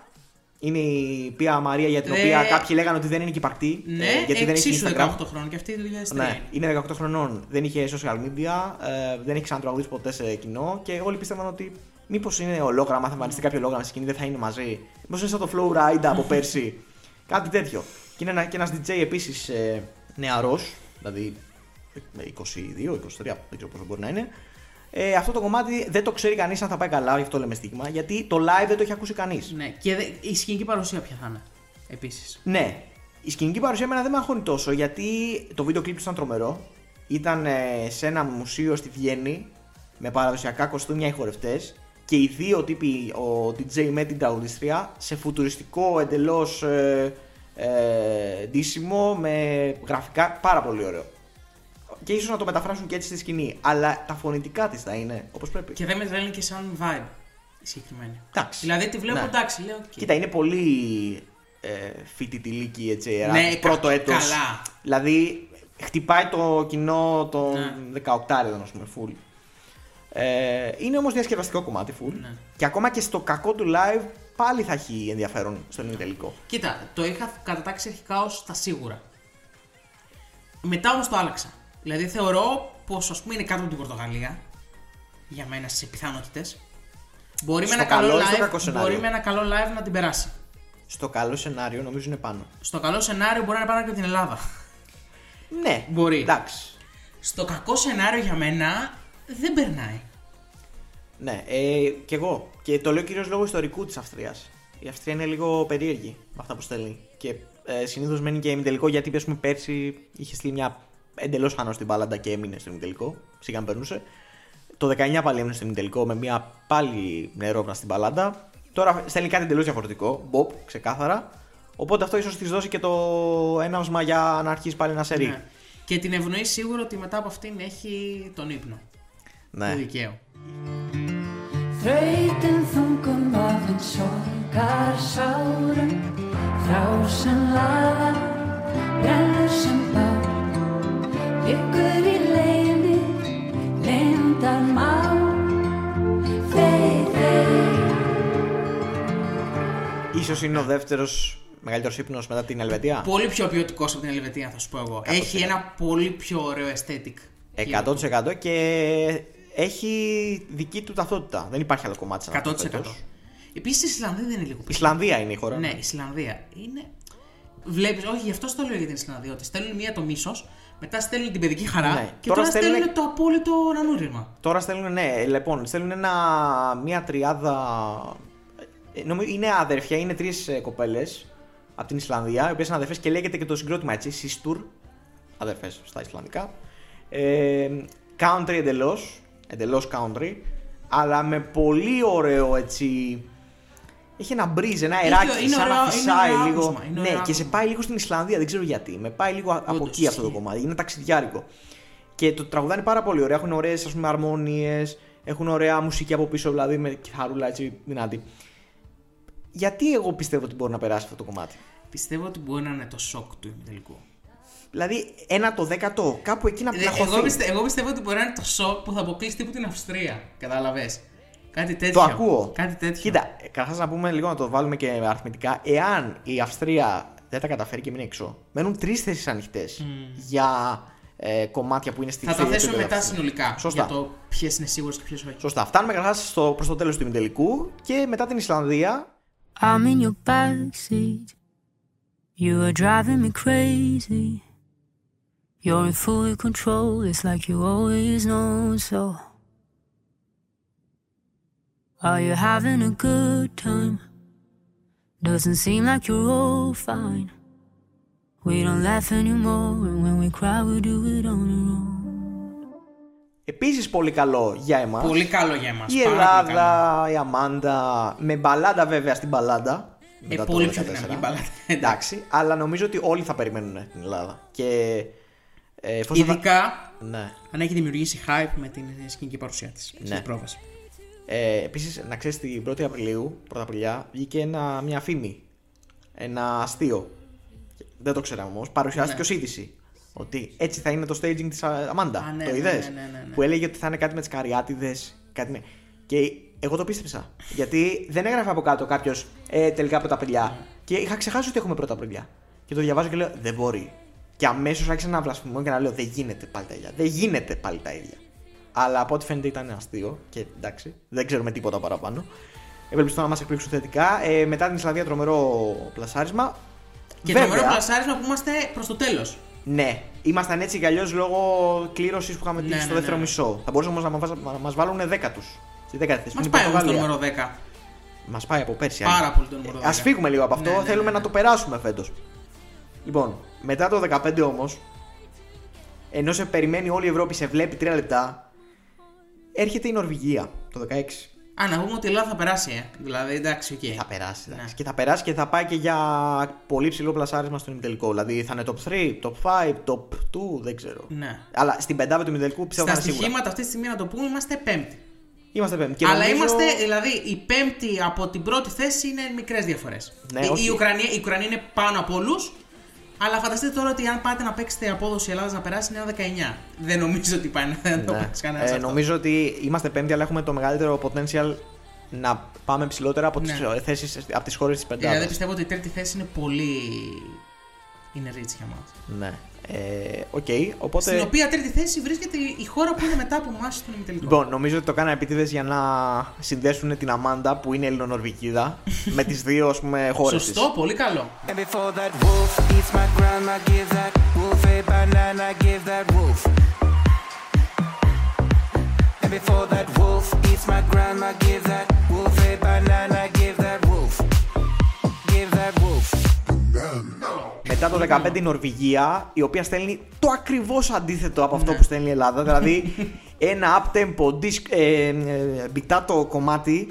Είναι η Πία Μαρία για την Ε, οποία κάποιοι λέγανε ότι δεν είναι και υπαρκτή. Ναι, ε, γιατί δεν έχει εξίσου Instagram. 18 χρόνων και αυτή η δουλειά Ναι, είναι 18 χρονών, δεν είχε social media, ε, δεν έχει ξανατραγουδίσει ποτέ σε κοινό και όλοι πίστευαν ότι μήπως είναι ολόγραμμα, θα εμφανιστεί κάποιο ολόγραμμα στη σκηνή, δεν θα είναι μαζί. Μήπως είναι σαν το Flow Ride από πέρσι. Κάτι τέτοιο. Και είναι ένα, και ένας DJ επίσης ε, νεαρός, δηλαδή με 22, 23, δεν ξέρω πόσο μπορεί να είναι. Ε, αυτό το κομμάτι δεν το ξέρει κανείς αν θα πάει καλά, γι' αυτό λέμε στίγμα, γιατί το live δεν το έχει ακούσει κανείς. Ναι, και δε, η σκηνική παρουσία ποια θα είναι. Επίσης; Ναι. Η σκηνική παρουσία εμένα δεν με αγχώνει τόσο γιατί το βίντεο κλιπ του ήταν τρομερό. Ήταν ε, σε ένα μουσείο στη Βιέννη με παραδοσιακά κοστούμια οι χορευτές και οι δύο τύποι, ο DJ με την τραγουδίστρια, σε φουτουριστικό εντελώς ε, ε, ντύσιμο με γραφικά πάρα πολύ ωραίο. Και ίσως να το μεταφράσουν και έτσι στη σκηνή. Αλλά τα φωνητικά της θα είναι όπως πρέπει. Και δεν με τρέλνει και σαν vibe η συγκεκριμένη. Εντάξει. Δηλαδή τη βλέπω Ναι. εντάξει, λέω. οκ. Κοίτα, είναι πολύ ε, φοιτητιλίκι έτσι, Ναι, ναι, πρώτο κα- έτος. καλά. Δηλαδή, χτυπάει το κοινό το Ναι. 18 ας πούμε, full. Ε, είναι όμως διασκεδαστικό κομμάτι full. Ναι. Και ακόμα και στο κακό του live πάλι θα έχει ενδιαφέρον στον τελικό. Κοίτα, το είχα κατατάξει αρχικά ως τα σίγουρα. Μετά όμως το άλλαξα. Δηλαδή θεωρώ πως ας πούμε είναι κάτω από την Πορτογαλία. Για μένα στις πιθανότητες. Μπορεί, με Στο ένα καλό καλό ή στο live, κακό σενάριο; μπορεί με ένα καλό live να την περάσει. Στο καλό σενάριο νομίζω είναι πάνω. Στο καλό σενάριο μπορεί να πάρει και την Ελλάδα. Ναι, Μπορεί. Εντάξει. Στο κακό σενάριο για μένα δεν περνάει. Ναι, ε, κι εγώ. Και το λέω κυρίως λόγω ιστορικού της Αυστρίας. Η Αυστρία είναι λίγο περίεργη με αυτά που στέλνει. Και ε, συνήθως μένει και ημιτελικό γιατί ας πούμε, πέρσι είχε στείλει μια εντελώς πάνω στην μπάλαντα και έμεινε στο ημιτελικό. Σιγά με περνούσε. Το 19 πάλι έμεινε στο ημιτελικό με μια πάλι νερόβνα στην μπαλάντα. Τώρα στέλνει κάτι εντελώς διαφορετικό. Μποπ, ξεκάθαρα. Οπότε αυτό ίσως της δώσει και το έναυσμα για να αρχίσει πάλι ένα σερί. Ναι. Και την ευνοεί σίγουρα ότι μετά από αυτήν έχει τον ύπνο. Ναι. Του δικαίου. Þrautin þungum vafinn sorgar sárum Þrá sem laða, brennur sem bá Ίσως είναι ο δεύτερος μεγαλύτερος ύπνος μετά την Ελβετία; Πολύ πιο ποιοτικός από την Ελβετία, θα σου πω εγώ. Έχει ένα πολύ πιο ωραίο aesthetic. 100% και έχει δική του ταυτότητα. Δεν υπάρχει άλλο κομμάτι σαν αυτό 100%. φέτος. Επίσης η Ισλανδία δεν είναι λίγο πιο. Ισλανδία είναι η χώρα. Ναι, η Ισλανδία είναι. Βλέπεις, όχι, γι' αυτό στο λέω για την Ισλανδία. Ότι στέλνουν μία το μίσος, μετά στέλνουν την παιδική χαρά Ναι. και Τώρα τώρα, στέλνουνε- στέλνουν το απόλυτο νανούρισμα. Τώρα στέλνουν, ναι, λοιπόν, στέλνουν ένα, μια τριάδα. ε, Νομίζω είναι αδέρφια, είναι τρεις κοπέλες από την Ισλανδία, οι οποίες είναι αδερφέ και λέγεται και το συγκρότημα έτσι, Sistur. Αδερφέ στα Ισλανδικά. Ε, country εντελώς. Εντελώς country. Αλλά με πολύ ωραίο έτσι. Έχει ένα μπρίζ, ένα αεράκι, είναι σαν ωραίο- να είναι φυσάει ωραίο λίγο. άκουσμα, είναι ναι, ωραίο και σε άκουσμα. πάει λίγο στην Ισλανδία, δεν ξέρω γιατί. Με πάει λίγο από Όντως, εκεί αυτό το ισχύει. κομμάτι. Είναι ταξιδιάρικο. Και το τραγουδάνε πάρα πολύ ωραία. Έχουν ωραίες αρμόνιες, έχουν ωραία μουσική από πίσω, δηλαδή με κιθαρούλα έτσι δυνατή. Γιατί εγώ πιστεύω ότι μπορεί να περάσει αυτό το κομμάτι; Πιστεύω ότι μπορεί να είναι το σοκ του ημιτελικού. Δηλαδή, ένα το δέκατο, κάπου εκεί να Ε, πλαχωθεί. Εγώ, πιστε, εγώ πιστεύω ότι μπορεί να είναι το σοκ που θα αποκλείσει τύπου την Αυστρία. Κατάλαβες; Κάτι τέτοιο. Το ακούω. Κάτι τέτοιο. Κοίτα, καταρχάς να πούμε λίγο να το βάλουμε και αριθμητικά. Εάν η Αυστρία δεν τα καταφέρει και μείνει έξω, μένουν τρεις θέσεις ανοιχτές για ε, κομμάτια που είναι στη Θα στο τα θέσουμε επίπεδο μετά αυτή. συνολικά. Σωστά. Για το ποιες είναι σίγουρες και ποιες όχι. Σωστά. Φτάνουμε καταρχάς προς το τέλος του ημιτελικού και μετά την Ισλανδία. I'm in your backseat. You are driving me crazy. You're in full control, it's like you always know so. Are you having a good time? Doesn't seem like you're all fine. We don't laugh anymore, and when we cry, we do it on our own. Επίσης πολύ καλό για εμάς. Πολύ καλό για εμάς. Η Ελλάδα, η Αμάντα, με μπαλάντα βέβαια στην μπαλάντα. Ε, μετά το πολύ πιο 14. δυναμική μπαλάντα. Εντάξει, αλλά νομίζω ότι όλοι θα περιμένουν την Ελλάδα. Και ε, εφόσον θα- Ειδικά Ναι. αν έχει δημιουργήσει hype με την σκηνική παρουσία της. Ναι. Στην πρόβαση. Ε, Επίσης, να ξέρεις την 1η Απριλίου, 1η Απριλιά, βγήκε ένα, μια φήμη. Ένα αστείο. Δεν το ξέραμε όμως. Παρουσιάστηκε Ναι. ως είδηση. Ότι έτσι θα είναι το staging της Αμάντα. Α, ναι, το ναι, είδες; ναι, ναι, ναι, ναι. Που έλεγε ότι θα είναι κάτι με τις καριάτιδες. Κάτι με... Και εγώ το πίστεψα. Γιατί δεν έγραφε από κάτω κάποιος ε, τελικά πρώτα Απριλιά. Και είχα ξεχάσει ότι έχουμε πρώτα Απριλιά. Και το διαβάζω και λέω Δεν μπορεί. Και αμέσως άρχισα να βλασφημώ και να λέω Δεν γίνεται πάλι τα ίδια. Δεν γίνεται πάλι τα ίδια. Αλλά από ό,τι φαίνεται ήταν αστείο και εντάξει, δεν ξέρουμε τίποτα παραπάνω. Ευελπιστώ να μας εκπλήξουν θετικά. Ε, μετά την Ισλανδία, τρομερό πλασάρισμα. Και Βέβαια, τρομερό πλασάρισμα που είμαστε προς το τέλος. Ναι, ήμασταν έτσι κι αλλιώς λόγω κλήρωσης που είχαμε Ναι, τύχει ναι, στο ναι. δεύτερο μισό. Θα μπορούσαν όμως να μας να μας βάλουν δέκατους. Στη δέκατη θέση. Μας πάει όμως το νούμερο 10. Μας πάει από πέρσι. Πάρα πολύ το νούμερο 10. Ας φύγουμε λίγο από αυτό. Ναι, ναι, Θέλουμε ναι, ναι. να το περάσουμε φέτος. Λοιπόν, μετά το 15 όμως, ενώ σε περιμένει όλη η Ευρώπη, σε βλέπει 3 λεπτά, έρχεται η Νορβηγία το 16. Α, να πούμε ότι η Ελλάδα θα περάσει, ε. Δηλαδή, εντάξει, οκ. Θα περάσει. εντάξει. Ναι. Και θα περάσει και θα πάει και για πολύ ψηλό πλασάρισμα στον ημιτελικό. Δηλαδή θα είναι top 3, top 5, top 2, δεν ξέρω. Ναι. Αλλά στην πεντάδα του ημιτελικού πιστεύω Στα θα είναι σίγουρα. στοιχήματα αυτή τη στιγμή να το πούμε είμαστε πέμπτη. Είμαστε πέμπτη. Και Αλλά νομίζω- είμαστε, δηλαδή, η πέμπτη από την πρώτη θέση είναι μικρές διαφορές. Ναι, η, όχι. η, Ουκρανία, η Ουκρανία είναι πάνω από όλους. Αλλά φανταστείτε τώρα ότι αν πάτε να παίξετε απόδοση Ελλάδας να περάσει είναι ένα 19. Δεν νομίζω ότι πάει να το Ναι. παίξει κανένας. Ε, νομίζω ότι είμαστε πέμπτη, αλλά έχουμε το μεγαλύτερο potential να πάμε ψηλότερα από τις Ναι. θέσεις, από τις χώρες της πεντάδας. Δηλαδή πιστεύω ότι η τρίτη θέση είναι πολύ. Είναι ρίτσι για μας. Ναι. Ε, Οκ, οπότε... Στην οποία τρίτη θέση βρίσκεται η χώρα που είναι μετά από εμάς στον ημιτελικό. Λοιπόν, νομίζω ότι το κάνανε επίτηδες για να συνδέσουν την Αμάντα που είναι Ελληνονορβηγίδα με τις δύο ας πούμε χώρες της. Σωστό, πολύ καλό. And before that wolf eats my grandma, give that wolf Μετά το 15 η Νορβηγία, η οποία στέλνει το ακριβώς αντίθετο από Ναι. αυτό που στέλνει η Ελλάδα. Δηλαδή ένα up-tempo, disc, ε, ε, μπιτάτο κομμάτι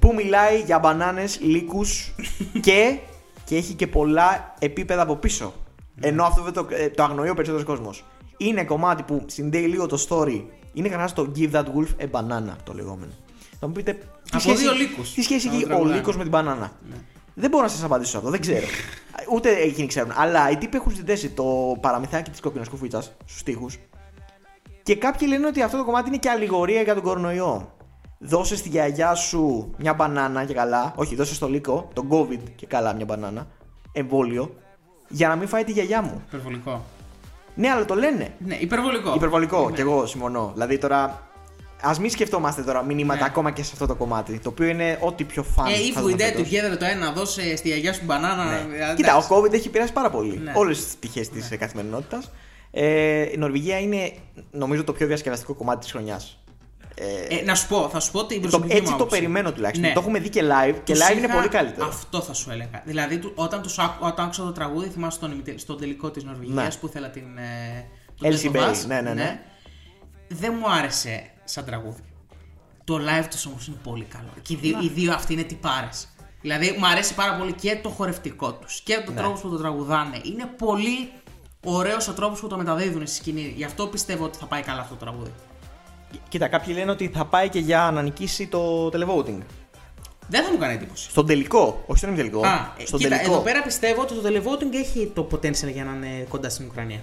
που μιλάει για μπανάνες, λύκους και, και έχει και πολλά επίπεδα από πίσω. Ναι. Ενώ αυτό δεν το, ε, το αγνοεί ο περισσότερος κόσμος. Είναι κομμάτι που συνδέει λίγο το story. Είναι καταρχάς το Give That Wolf a Banana το λεγόμενο. Θα μου πείτε. Τι Από σχέση, δύο λύκους. Τι σχέση Να έχει το ο τραγουδάνε. λύκος με την μπανάνα; Δεν μπορώ να σας απαντήσω σε αυτό, δεν ξέρω. Ούτε εκείνοι ξέρουν. Αλλά οι τύποι έχουν συνδέσει το παραμυθάκι της κόκκινη κουφίτσας στους τοίχους. Και κάποιοι λένε ότι αυτό το κομμάτι είναι και αλληγορία για τον κορονοϊό. Δώσε στη γιαγιά σου μια μπανάνα και καλά. Όχι, δώσε στο λύκο, τον COVID και καλά μια μπανάνα. Εμβόλιο. Για να μην φάει τη γιαγιά μου. Υπερβολικό. Ναι, αλλά το λένε. Ναι, υπερβολικό. Υπερβολικό, Ναι. κι εγώ συμφωνώ. Δηλαδή τώρα. Α μην σκεφτόμαστε τώρα μηνύματα Ναι. ακόμα και σε αυτό το κομμάτι. Το οποίο είναι ό,τι πιο φαν. Ε, if θα we δούμε dead φέτος. together το ένα, δώσε στη γιαγιά σου μπανάνα. Ναι. ε, Κοίτα, ο εντάξει. COVID έχει επηρεάσει πάρα πολύ. Ναι. Όλες τις πτυχές της καθημερινότητας. Ε, η Νορβηγία είναι νομίζω το πιο διασκεδαστικό κομμάτι της χρονιάς. Ε, Ε, να σου πω, θα σου πω την το, προσωπική έτσι μου το άποψη. περιμένω τουλάχιστον. Ναι. Το έχουμε δει και live και Τους live είναι είχα- πολύ καλύτερο. Αυτό θα σου έλεγα. Δηλαδή, του- όταν, τους, άκου- όταν άκουσα το τραγούδι, θυμάσαι στον, ημιτε- στον τελικό της Νορβηγίας Ναι. που ήθελα την. Ε, τον Elsie Death of Bay, Us, ναι, ναι, ναι. Δεν μου άρεσε σαν τραγούδι. Το live τους όμως είναι πολύ καλό. Και οι δύο, οι δύο αυτοί είναι τυπάρες. Δηλαδή, μου αρέσει πάρα πολύ και το χορευτικό τους και Ναι. το τρόπος που το τραγουδάνε. Είναι πολύ ωραίος ο τρόπος που το μεταδίδουν στη σκηνή. Γι' αυτό πιστεύω ότι θα πάει καλά αυτό το τραγούδι. Κοίτα, κάποιοι λένε ότι θα πάει και για να νικήσει το televoting. Δεν θα μου κάνει εντύπωση. Στον τελικό, όχι στον ημιτελικό. Α, ε, στον κοίτα, τελικό. εδώ πέρα πιστεύω ότι το televoting έχει το potential για να είναι κοντά στην Ουκρανία.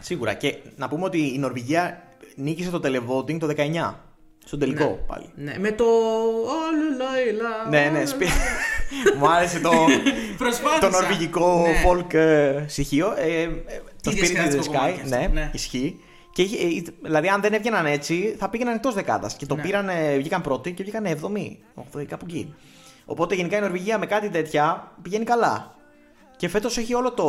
Σίγουρα. Και να πούμε ότι η Νορβηγία νίκησε το televoting το 19. Στον τελικό Ναι. πάλι. Ναι, με το. Αλελαϊλα, Ναι, ναι, αλελαϊλα. σπι... Μου άρεσε το, Προσπάθησα. το νορβηγικό Ναι. folk ε, στοιχείο. Ε, ε, το Τι Spirit in the διασκεδαστικό κομμάτι Sky, αυτό, ναι, ναι. ισχύει. Και είχε- ε, δηλαδή, αν δεν έβγαιναν έτσι, θα πήγαιναν εκτός δεκάδας. Και το Ναι. πήραν, βγήκαν πρώτοι και βγήκαν 7η, 8η, κάπου εκεί. Οπότε γενικά η Νορβηγία με κάτι τέτοια πηγαίνει καλά. Και φέτος έχει όλο το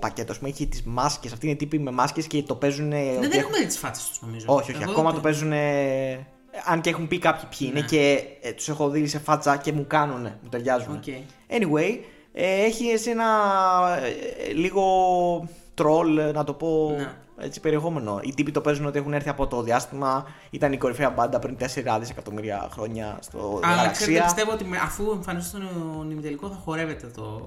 πακέτο. Ας πούμε, έχει τις μάσκες. Αυτοί είναι οι τύποι με μάσκες και το παίζουν. Ναι, δεν έχουμε δει τις φάτσες τους νομίζω. Όχι, όχι. Εγώ ακόμα δεν το παίζουν. Αν και έχουν πει κάποιοι ποιοι Ναι. είναι και ε, τους έχω δει σε φάτσα και μου κάνουν, μου ταιριάζουν. OK. Anyway, ε, έχει έτσι ένα ε, λίγο τρολ, να το πω Ναι. έτσι, περιεχόμενο. Οι τύποι το παίζουν ότι έχουν έρθει από το διάστημα, ήταν η κορυφαία μπάντα πριν 4 δισεκατομμύρια χρόνια στο Αλλά γαλαξία. ξέρετε, πιστεύω ότι με- αφού εμφανιστεί στον ημιτελικό θα χορεύεται το,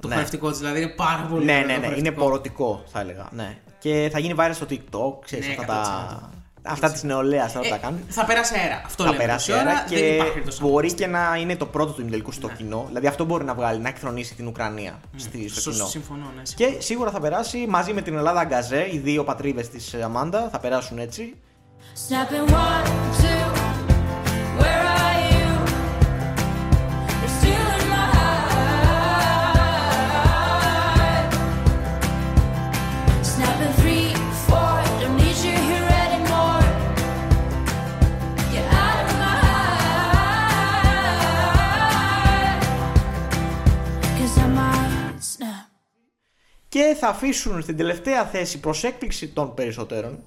το Ναι. χορευτικό της. Δηλαδή είναι πάρα πολύ Ναι, ωραίο ναι, το ναι, είναι χορευτικό. πορωτικό θα έλεγα. Ναι. Και θα γίνει viral στο TikTok, ξέρεις, Ναι, αυτά, τα... 100%. αυτά της νεολαίας τώρα Ε, τα κάνουν. θα περάσει αέρα. Αυτό θα λέμε. περάσει τόση ώρα, αέρα δεν και υπάρχει περίπτωση να μπορεί αποκλειστεί. και να είναι το πρώτο του ημιτελικού στο Ναι. κοινό. Δηλαδή αυτό μπορεί να βγάλει, να εκθρονήσει την Ουκρανία στη, στο Σωστό, κοινό. συμφωνώ, ναι, Και συμφωνώ. σίγουρα θα περάσει μαζί με την Ελλάδα Γκαζέ, οι δύο πατρίδες της Αμάντα θα περάσουν έτσι. Snapping one, two, Και θα αφήσουν στην τελευταία θέση προς έκπληξη των περισσότερων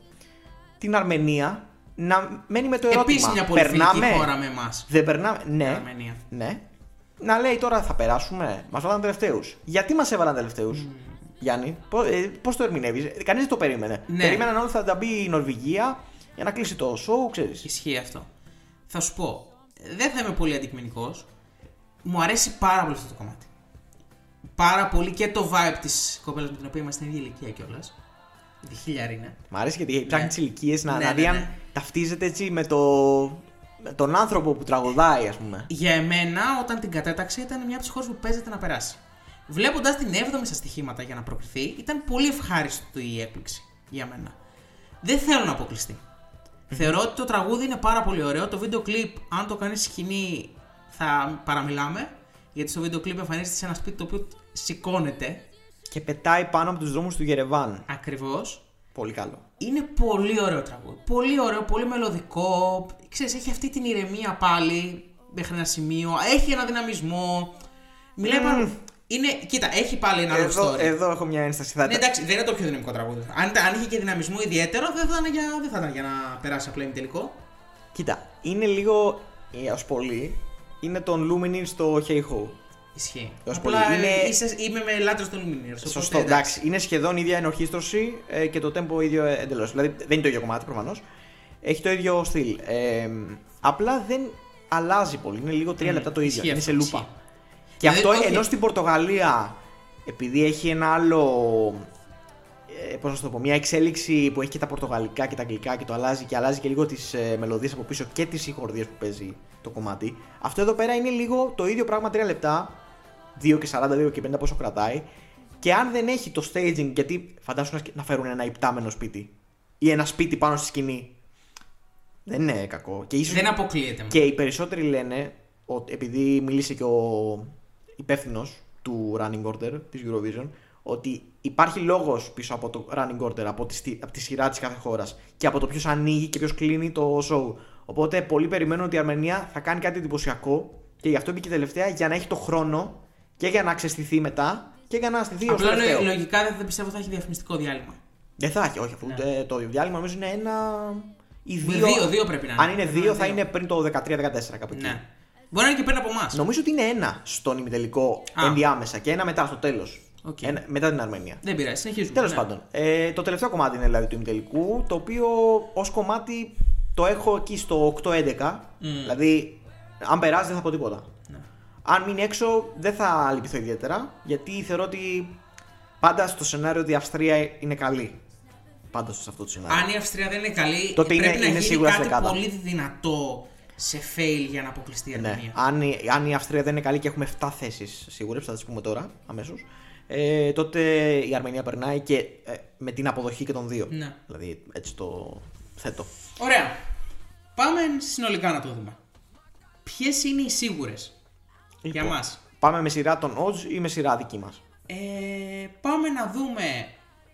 την Αρμενία να μένει με το ερώτημα. Επίση μια πολύ φιλική περνάμε; χώρα με εμάς. Δεν περνάμε. Ναι. Αρμενία. Ναι. Να λέει τώρα θα περάσουμε. Μας βάλαν τελευταίους. Γιατί μας έβαλαν τελευταίους, Γιάννη, πώς το ερμηνεύεις; Κανείς δεν το περίμενε. Ναι. Περίμεναν όλοι θα τα μπει η Νορβηγία για να κλείσει το show, ξέρεις. Ισχύει αυτό. Θα σου πω, δεν θα είμαι πολύ αντικειμενικός. Μου αρέσει πάρα πολύ αυτό το κομμάτι. Πάρα πολύ και το vibe της κοπέλας με την οποία είμαστε στην ίδια ηλικία κιόλας. Τη χίλιαρη είναι. Μ' αρέσει γιατί ψάχνει τις ηλικίες να, Ναι, να δει ναι, αν ναι. ταυτίζεται έτσι με, το, με τον άνθρωπο που τραγουδάει, ας πούμε. Για εμένα, όταν την κατέταξε, ήταν μια από τις χώρες που παίζεται να περάσει. Βλέποντας την 7η στα στοιχήματα για να προκριθεί, ήταν πολύ ευχάριστο η έκπληξη για μένα. Δεν θέλω να αποκλειστεί. Θεωρώ ότι το τραγούδι είναι πάρα πολύ ωραίο. Το βίντεο κλιπ, αν το κάνεις σκηνή, θα παραμιλάμε. Γιατί στο βίντεο κλιπ εμφανίζεται σε ένα σπίτι το οποίο σηκώνεται Και πετάει πάνω από τους δρόμους του Γερεβάν. ακριβώς. Πολύ καλό. Είναι πολύ ωραίο τραγούδι. Πολύ ωραίο, πολύ μελωδικό. Ξέρεις, έχει αυτή την ηρεμία πάλι μέχρι ένα σημείο. Έχει ένα δυναμισμό. Μιλάει πάρα... Είναι, κοίτα, έχει πάλι ένα love Εδώ, story. εδώ έχω μια ένσταση. Θα Ναι, εντάξει, δεν είναι το πιο δυναμικό τραγούδι. Αν, ήταν- αν είχε και δυναμισμό ιδιαίτερο, δεν θα, ήταν για, δεν θα ήταν για να περάσει απλά τελικό. Κοίτα, είναι λίγο ε, ως πολύ. Είναι τον Luminir στο Hey Ho. Ισχύει. Ως Απλά πολύ. ε, Είναι- είσαι, είμαι με λάτρε των Lumineers. οπότε Σωστό, εντάξει. Είναι σχεδόν η ίδια ενορχίστρωση ε, και το tempo ίδιο εντελώς. Δηλαδή δεν είναι το ίδιο κομμάτι προφανώς. Έχει το ίδιο στυλ. Ε, απλά δεν αλλάζει πολύ. Είναι λίγο τρία Μμ, λεπτά το ίδιο. ισχύει Είναι αυτό, σε λούπα. ισχύει. Και Δηλαδή, αυτό όχι- ενώ στην Πορτογαλία, επειδή έχει ένα άλλο. Ε, πώς να σου το πω, μια εξέλιξη που έχει και τα πορτογαλικά και τα αγγλικά και το αλλάζει και αλλάζει και λίγο τις ε, μελωδίες από πίσω και τις συγχορδίες που παίζει το κομμάτι. Αυτό εδώ πέρα είναι λίγο το ίδιο πράγμα 3 λεπτά. 2 και 40, 2 και 50 πόσο κρατάει. Και αν δεν έχει το staging, γιατί φαντάσου να σκ- να φέρουν ένα υπτάμενο σπίτι ή ένα σπίτι πάνω στη σκηνή. Δεν είναι κακό. Και ίσως Δεν αποκλείεται. και οι περισσότεροι λένε, ότι, επειδή μίλησε και ο υπεύθυνος του running order της Eurovision, ότι υπάρχει λόγος πίσω από το running order, από τη, στι- από τη σειρά της κάθε χώρας και από το ποιος ανοίγει και ποιος κλείνει το show. Οπότε πολλοί περιμένουν ότι η Αρμενία θα κάνει κάτι εντυπωσιακό και γι' αυτό μπήκε τελευταία για να έχει το χρόνο και για να ξεστηθεί μετά και για να στηθεί ως Απλά τελευταίο. λο- λογικά δεν, δεν πιστεύω θα έχει διαφημιστικό διάλειμμα. Δεν θα έχει, όχι, αφού ε, το διάλειμμα νομίζω είναι ένα ή Με δύο. δύο, δύο πρέπει να είναι. Αν είναι δύο, Ένα, θα δύο. είναι πριν το 13-14 κάπου εκεί. Ναι. Μπορεί να είναι και πριν από εμάς. Νομίζω ότι είναι ένα στον ημιτελικό Α. ενδιάμεσα και ένα μετά στο τέλος. Οκ. Μετά την Αρμενία. Δεν πειράζει, συνεχίζουμε. Τέλος ναι. πάντων, ε, το τελευταίο κομμάτι είναι δηλαδή του ημιτελικού, το οποίο ως κομμάτι το έχω εκεί στο 8-11. Δηλαδή, αν περάσει δεν θα πω τίποτα. Ναι. Αν μείνει έξω, δεν θα λυπηθώ ιδιαίτερα, γιατί θεωρώ ότι πάντα στο σενάριο ότι η Αυστρία είναι καλή. Πάντα σε αυτό το σενάριο. Αν η Αυστρία δεν είναι καλή, Τότε πρέπει είναι- να είναι γίνει σίγουρα κάτι στη δεκάδα. πολύ δυνατό σε fail για να αποκλειστεί η Ναι. Αρμενία. Αν, η- αν η Αυστρία δεν είναι καλή και έχουμε 7 θέσεις σίγουρες, θα τις πούμε τώρα αμέσως. Ε, τότε η Αρμενία περνάει και ε, με την αποδοχή και των δύο. Ναι. Δηλαδή έτσι το θέτω. Ωραία. Πάμε συνολικά να το δούμε. Ποιες είναι οι σίγουρες για Λοιπόν, μας; Πάμε με σειρά των odds ή με σειρά δική μας; Ε, πάμε να δούμε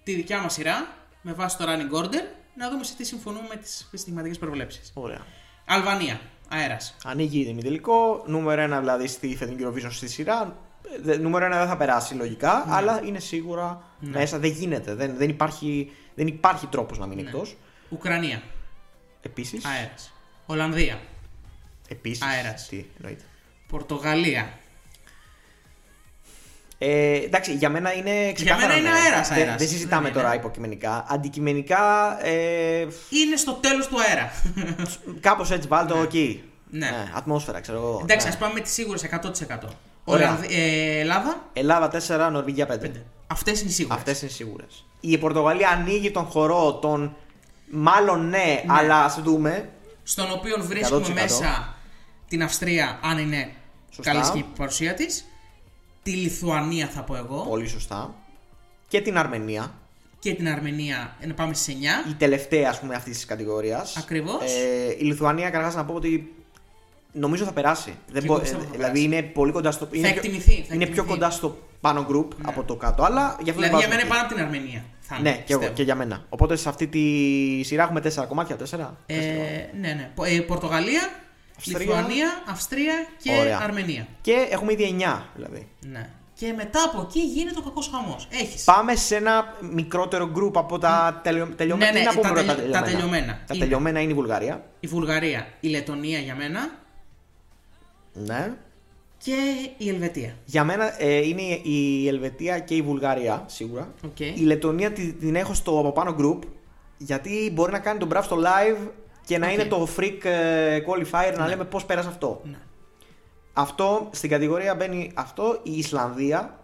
τη δικιά μας σειρά με βάση το running order. Να δούμε σε τι συμφωνούμε με τις στιγματικέ προβλέψεις. Ωραία. Αλβανία. Αέρας. Ανοίγει ημιτελικό. Νούμερο 1 δηλαδή στη φετινή Eurovision στη σειρά. Ε, δε- Νούμερο 1 δεν θα περάσει λογικά, Ναι. αλλά είναι σίγουρα μέσα. Δεν γίνεται. Δεν, δεν υπάρχει, δεν υπάρχει τρόπος να μείνει Ναι. εκτός. Ουκρανία. Επίσης. Αέρας. Ολλανδία. Επίσης. Αέρας. Τι εννοείται. Πορτογαλία. Ε, εντάξει, για μένα είναι ξεκάθαρα. μένα είναι ναι. αέρας, Δεν- αέρας. Δεν συζητάμε Δεν τώρα είναι. υποκειμενικά. Αντικειμενικά, ε, Είναι στο τέλος του αέρα. κάπως έτσι βάλω εκεί. Ναι. Ε, ατμόσφαιρα, ξέρω εγώ. Εντάξει, Ναι. ας πάμε με τι σίγουρες 100%. Ωραία. Ολλανδ- ε, Ελλάδα. Ελλάδα 4, Νορβηγία 5. Αυτές είναι οι σίγουρες. Αυτές είναι σίγουρες. Η Πορτογαλία ανοίγει τον χορό των. Μάλλον ναι, αλλά ας δούμε. Στον οποίο βρίσκουμε 100%. μέσα την Αυστρία, αν είναι Σωστά. καλή και η παρουσία της. Τη Λιθουανία θα πω εγώ. Πολύ σωστά. Και την Αρμενία. Και την Αρμενία, ε, να πάμε στις 9. Η τελευταία, ας πούμε, αυτής της κατηγορίας. Ακριβώς. Ε, η Λιθουανία, καταρχάς να πω ότι νομίζω θα περάσει. Δεν εγώ μπο- πιστεύω ε, θα δηλαδή περάσει. είναι πολύ κοντά στο. είναι πιο- εκτιμηθεί, θα είναι πιο εκτιμηθεί. κοντά στο πάνω group από το κάτω. Αλλά γι' αυτό Δηλαδή δεν για βάζουμε μένα είναι εκεί. πάνω από την Αρμενία. Θα είναι, Ναι, και, εγώ, πιστεύω. και για μένα. Οπότε σε αυτή τη σειρά έχουμε τέσσερα κομμάτια. Τέσσερα; Ε, ναι, ναι. Πο- ε, Πορτογαλία, Αυστρία. Λιθουανία, Αυστρία και Ωραία. Αρμενία. Και έχουμε ήδη εννιά δηλαδή. Ναι. Και μετά από εκεί γίνεται ο κακός χαμός. Έχεις. Πάμε σε ένα μικρότερο group από τα τελειω... τελειωμένα. Ναι, ναι, Τι να πούμε τα τώρα, τελειω- τα τελειωμένα; Τα Είναι. τελειωμένα είναι η Βουλγαρία. Η Βουλγαρία, η Λετωνία για μένα Ναι. και η Ελβετία. Για μένα ε, είναι η Ελβετία και η Βουλγαρία σίγουρα. Οκ. Η Λετωνία τη- την έχω στο από πάνω group γιατί μπορεί να κάνει τον μπράβο στο live και να Οκ. είναι το freak ε, qualifier να λέμε πώς πέρασε αυτό. Ναι. Αυτό στην κατηγορία μπαίνει αυτό. Η Ισλανδία.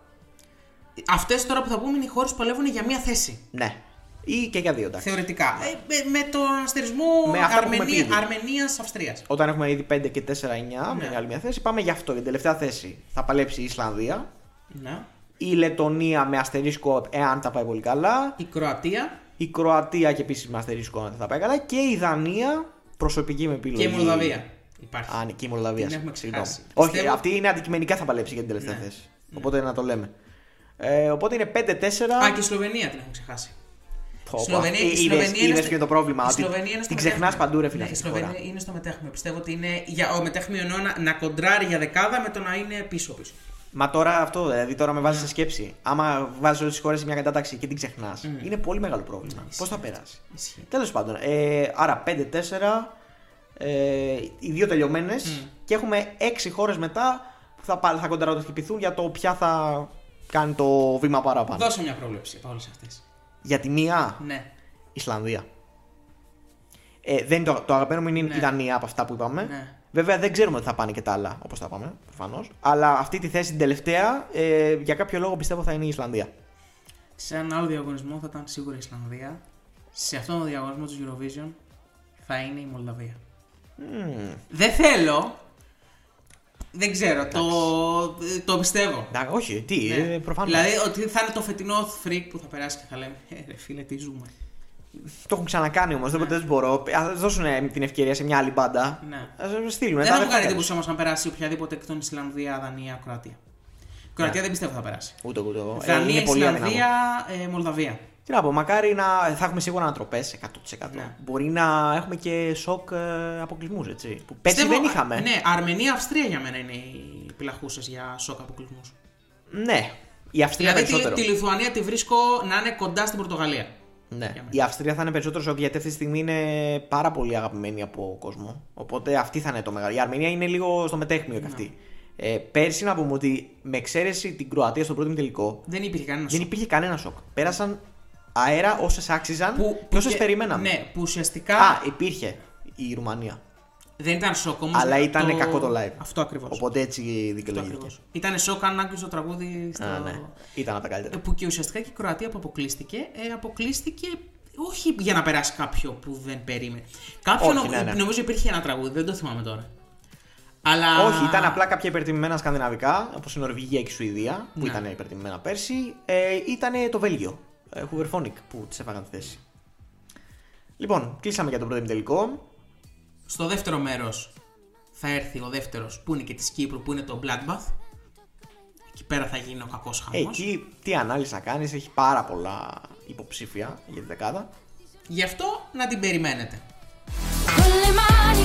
Αυτές τώρα που θα πούμε είναι οι χώρες που παλεύουν για μία θέση. Ναι. Ή και για δύο εντάξει. Θεωρητικά. Ε, με, με τον αστερισμό Με αυτά που έχουμε πει Αρμενίας, ήδη. Αρμενία-Αυστρία. Όταν έχουμε ήδη 5 και 4-9 Ναι. με άλλη μια θέση, πάμε για αυτό. Για την τελευταία θέση θα παλέψει η Ισλανδία. Ναι. Η Λετωνία με αστερίσκο εάν τα πάει πολύ καλά. Η Κροατία Η Κροατία και επίσης με αστερίσκο αν δεν θα πάει καλά. Και η Δανία προσωπική με επιλογή. και η Μολδαβία. Υπάρχει. Α, ναι, και η Μολδαβία. Την έχουμε συγγνώμη. ξεχάσει. Όχι, Πιστεύω- αυτή είναι αντικειμενικά θα παλέψει για την τελευταία Ναι. θέση. Οπότε να το λέμε. Ε, οπότε είναι 5-4. Α, και η Σλοβενία την έχουμε ξεχάσει. Πω, πω. Σλοβενία- Ε, η είδες- Σλοβενία είναι είδες στο- ποιο είναι το πρόβλημα. η Ότι Σλοβενία είναι στο την ξεχνάς μετέχμιο. παντού, ρε φίλε. Ναι, η αυτή τη χώρα. Σλοβενία είναι στο μετέχμιο. Πιστεύω ότι είναι. Για, ο μετέχμιο εννοώ να, να κοντράρει για δεκάδα με το να είναι πίσω-πίσω. Μα τώρα αυτό, δηλαδή τώρα με βάζεις σε σκέψη. Άμα βάζεις όλες τις χώρες σε μια κατάταξη και την ξεχνάς, είναι πολύ μεγάλο πρόβλημα. Πώς θα περάσει; Ισχύει. Τέλος πάντων, ε, άρα 5-4, ε, οι δύο τελειωμένες και έχουμε 6 χώρες μετά που θα, πάλι θα κοντραρωτοποιηθούν για το ποια θα κάνει το βήμα παραπάνω. Δώσε μια πρόβλεψη από όλε αυτές. Για τη μία, Ναι. Ισλανδία. Ε, δεν είναι το, το αγαπημένο μου είναι Ναι. η Δανία από αυτά που είπαμε. Ναι. Βέβαια δεν ξέρουμε ότι θα πάνε και τα άλλα όπως τα πάμε, προφανώς. Αλλά αυτή τη θέση την τελευταία, ε, για κάποιο λόγο πιστεύω θα είναι η Ισλανδία. Σε έναν άλλο διαγωνισμό θα ήταν σίγουρα η Ισλανδία. Σε αυτόν τον διαγωνισμό του Eurovision θα είναι η Μολδαβία. Δεν θέλω. Δεν ξέρω. Το, το πιστεύω. Να, όχι, τι, Ναι. ε, προφανώς. Δηλαδή ότι θα είναι το φετινό freak που θα περάσει και θα λέμε Ε, ρε φίλε, τι ζούμε. Το έχουν ξανακάνει όμως, δεν δεν μπορώ. Α δώσουν ε, την ευκαιρία σε μια άλλη μπάντα. Ναι. Α στείλουν. Δεν τα θα μου κάνει αδερφάκια εντύπωση όμως να περάσει οποιαδήποτε εκ των Ισλανδία, Δανία, Κροατία. Κροατία δεν πιστεύω θα περάσει. τους. Ούτε ούτε εγώ. Ε, Δανία, είναι πολύ αδύναμο. Ισλανδία, ε, Μολδαβία. Τι να πω, μακάρι να θα έχουμε σίγουρα ανατροπές 100%. Ναι. Μπορεί να έχουμε και σοκ ε, αποκλεισμούς, έτσι. Που πέρσι Πιστεύω, δεν είχαμε. Ναι, Αρμενία, Αυστρία για μένα είναι οι πυλαχούσε για σοκ αποκλεισμούς. Ναι. Η Αυστρία Δηλαδή τη, περισσότερο. τη Λιθουανία τη βρίσκω να είναι κοντά στην Πορτογαλία. Ναι. Για μένα. Η Αυστρία θα είναι περισσότερο σοκ γιατί αυτή τη στιγμή είναι πάρα πολύ αγαπημένη από κόσμο. Οπότε αυτή θα είναι το μεγάλο. Η Αρμενία είναι λίγο στο μετέχμιο Ναι. και αυτή. Ε, πέρσι να πούμε ότι με εξαίρεση την Κροατία στο πρώτο τελικό Δεν υπήρχε κανένα δεν σοκ. υπήρχε κανένα σοκ. Πέρασαν αέρα όσες άξιζαν και όσες και- περιμέναμε. Ναι, που ουσιαστικά Α, υπήρχε η Ρουμανία. δεν ήταν σοκ όμως. Αλλά ήταν κακό το live. Αυτό ακριβώς. Οπότε έτσι δικαιολογήθηκε. Ήταν σοκ αν άκουσες το τραγούδι στο. Α, ναι. Ήταν από τα Ε, καλύτερα. Που και ουσιαστικά και η Κροατία που αποκλείστηκε, ε, αποκλείστηκε όχι για να περάσει κάποιο που δεν περίμενε. Κάποιο Όχι, νο- ναι, ναι. νομίζω υπήρχε ένα τραγούδι, δεν το θυμάμαι τώρα. Αλλά... Όχι, ήταν απλά κάποια υπερτιμημένα σκανδιναβικά, όπως η Νορβηγία και η Σουηδία, που Ναι. ήταν υπερτιμημένα πέρσι. Ε, ήταν το Βέλγιο, ε, Hooverphonic, που τη έφαγαν τη θέση. Λοιπόν, κλείσαμε για τον πρώτο τελικό. Στο δεύτερο μέρος θα έρθει ο δεύτερος που είναι και της Κύπρου που είναι το Bloodbath. Εκεί πέρα θα γίνει ο κακός Ε, χαμός. εκεί τι ανάλυση να κάνεις, έχει πάρα πολλά υποψήφια για τη δεκάδα. Γι' αυτό να την περιμένετε. Con le mani,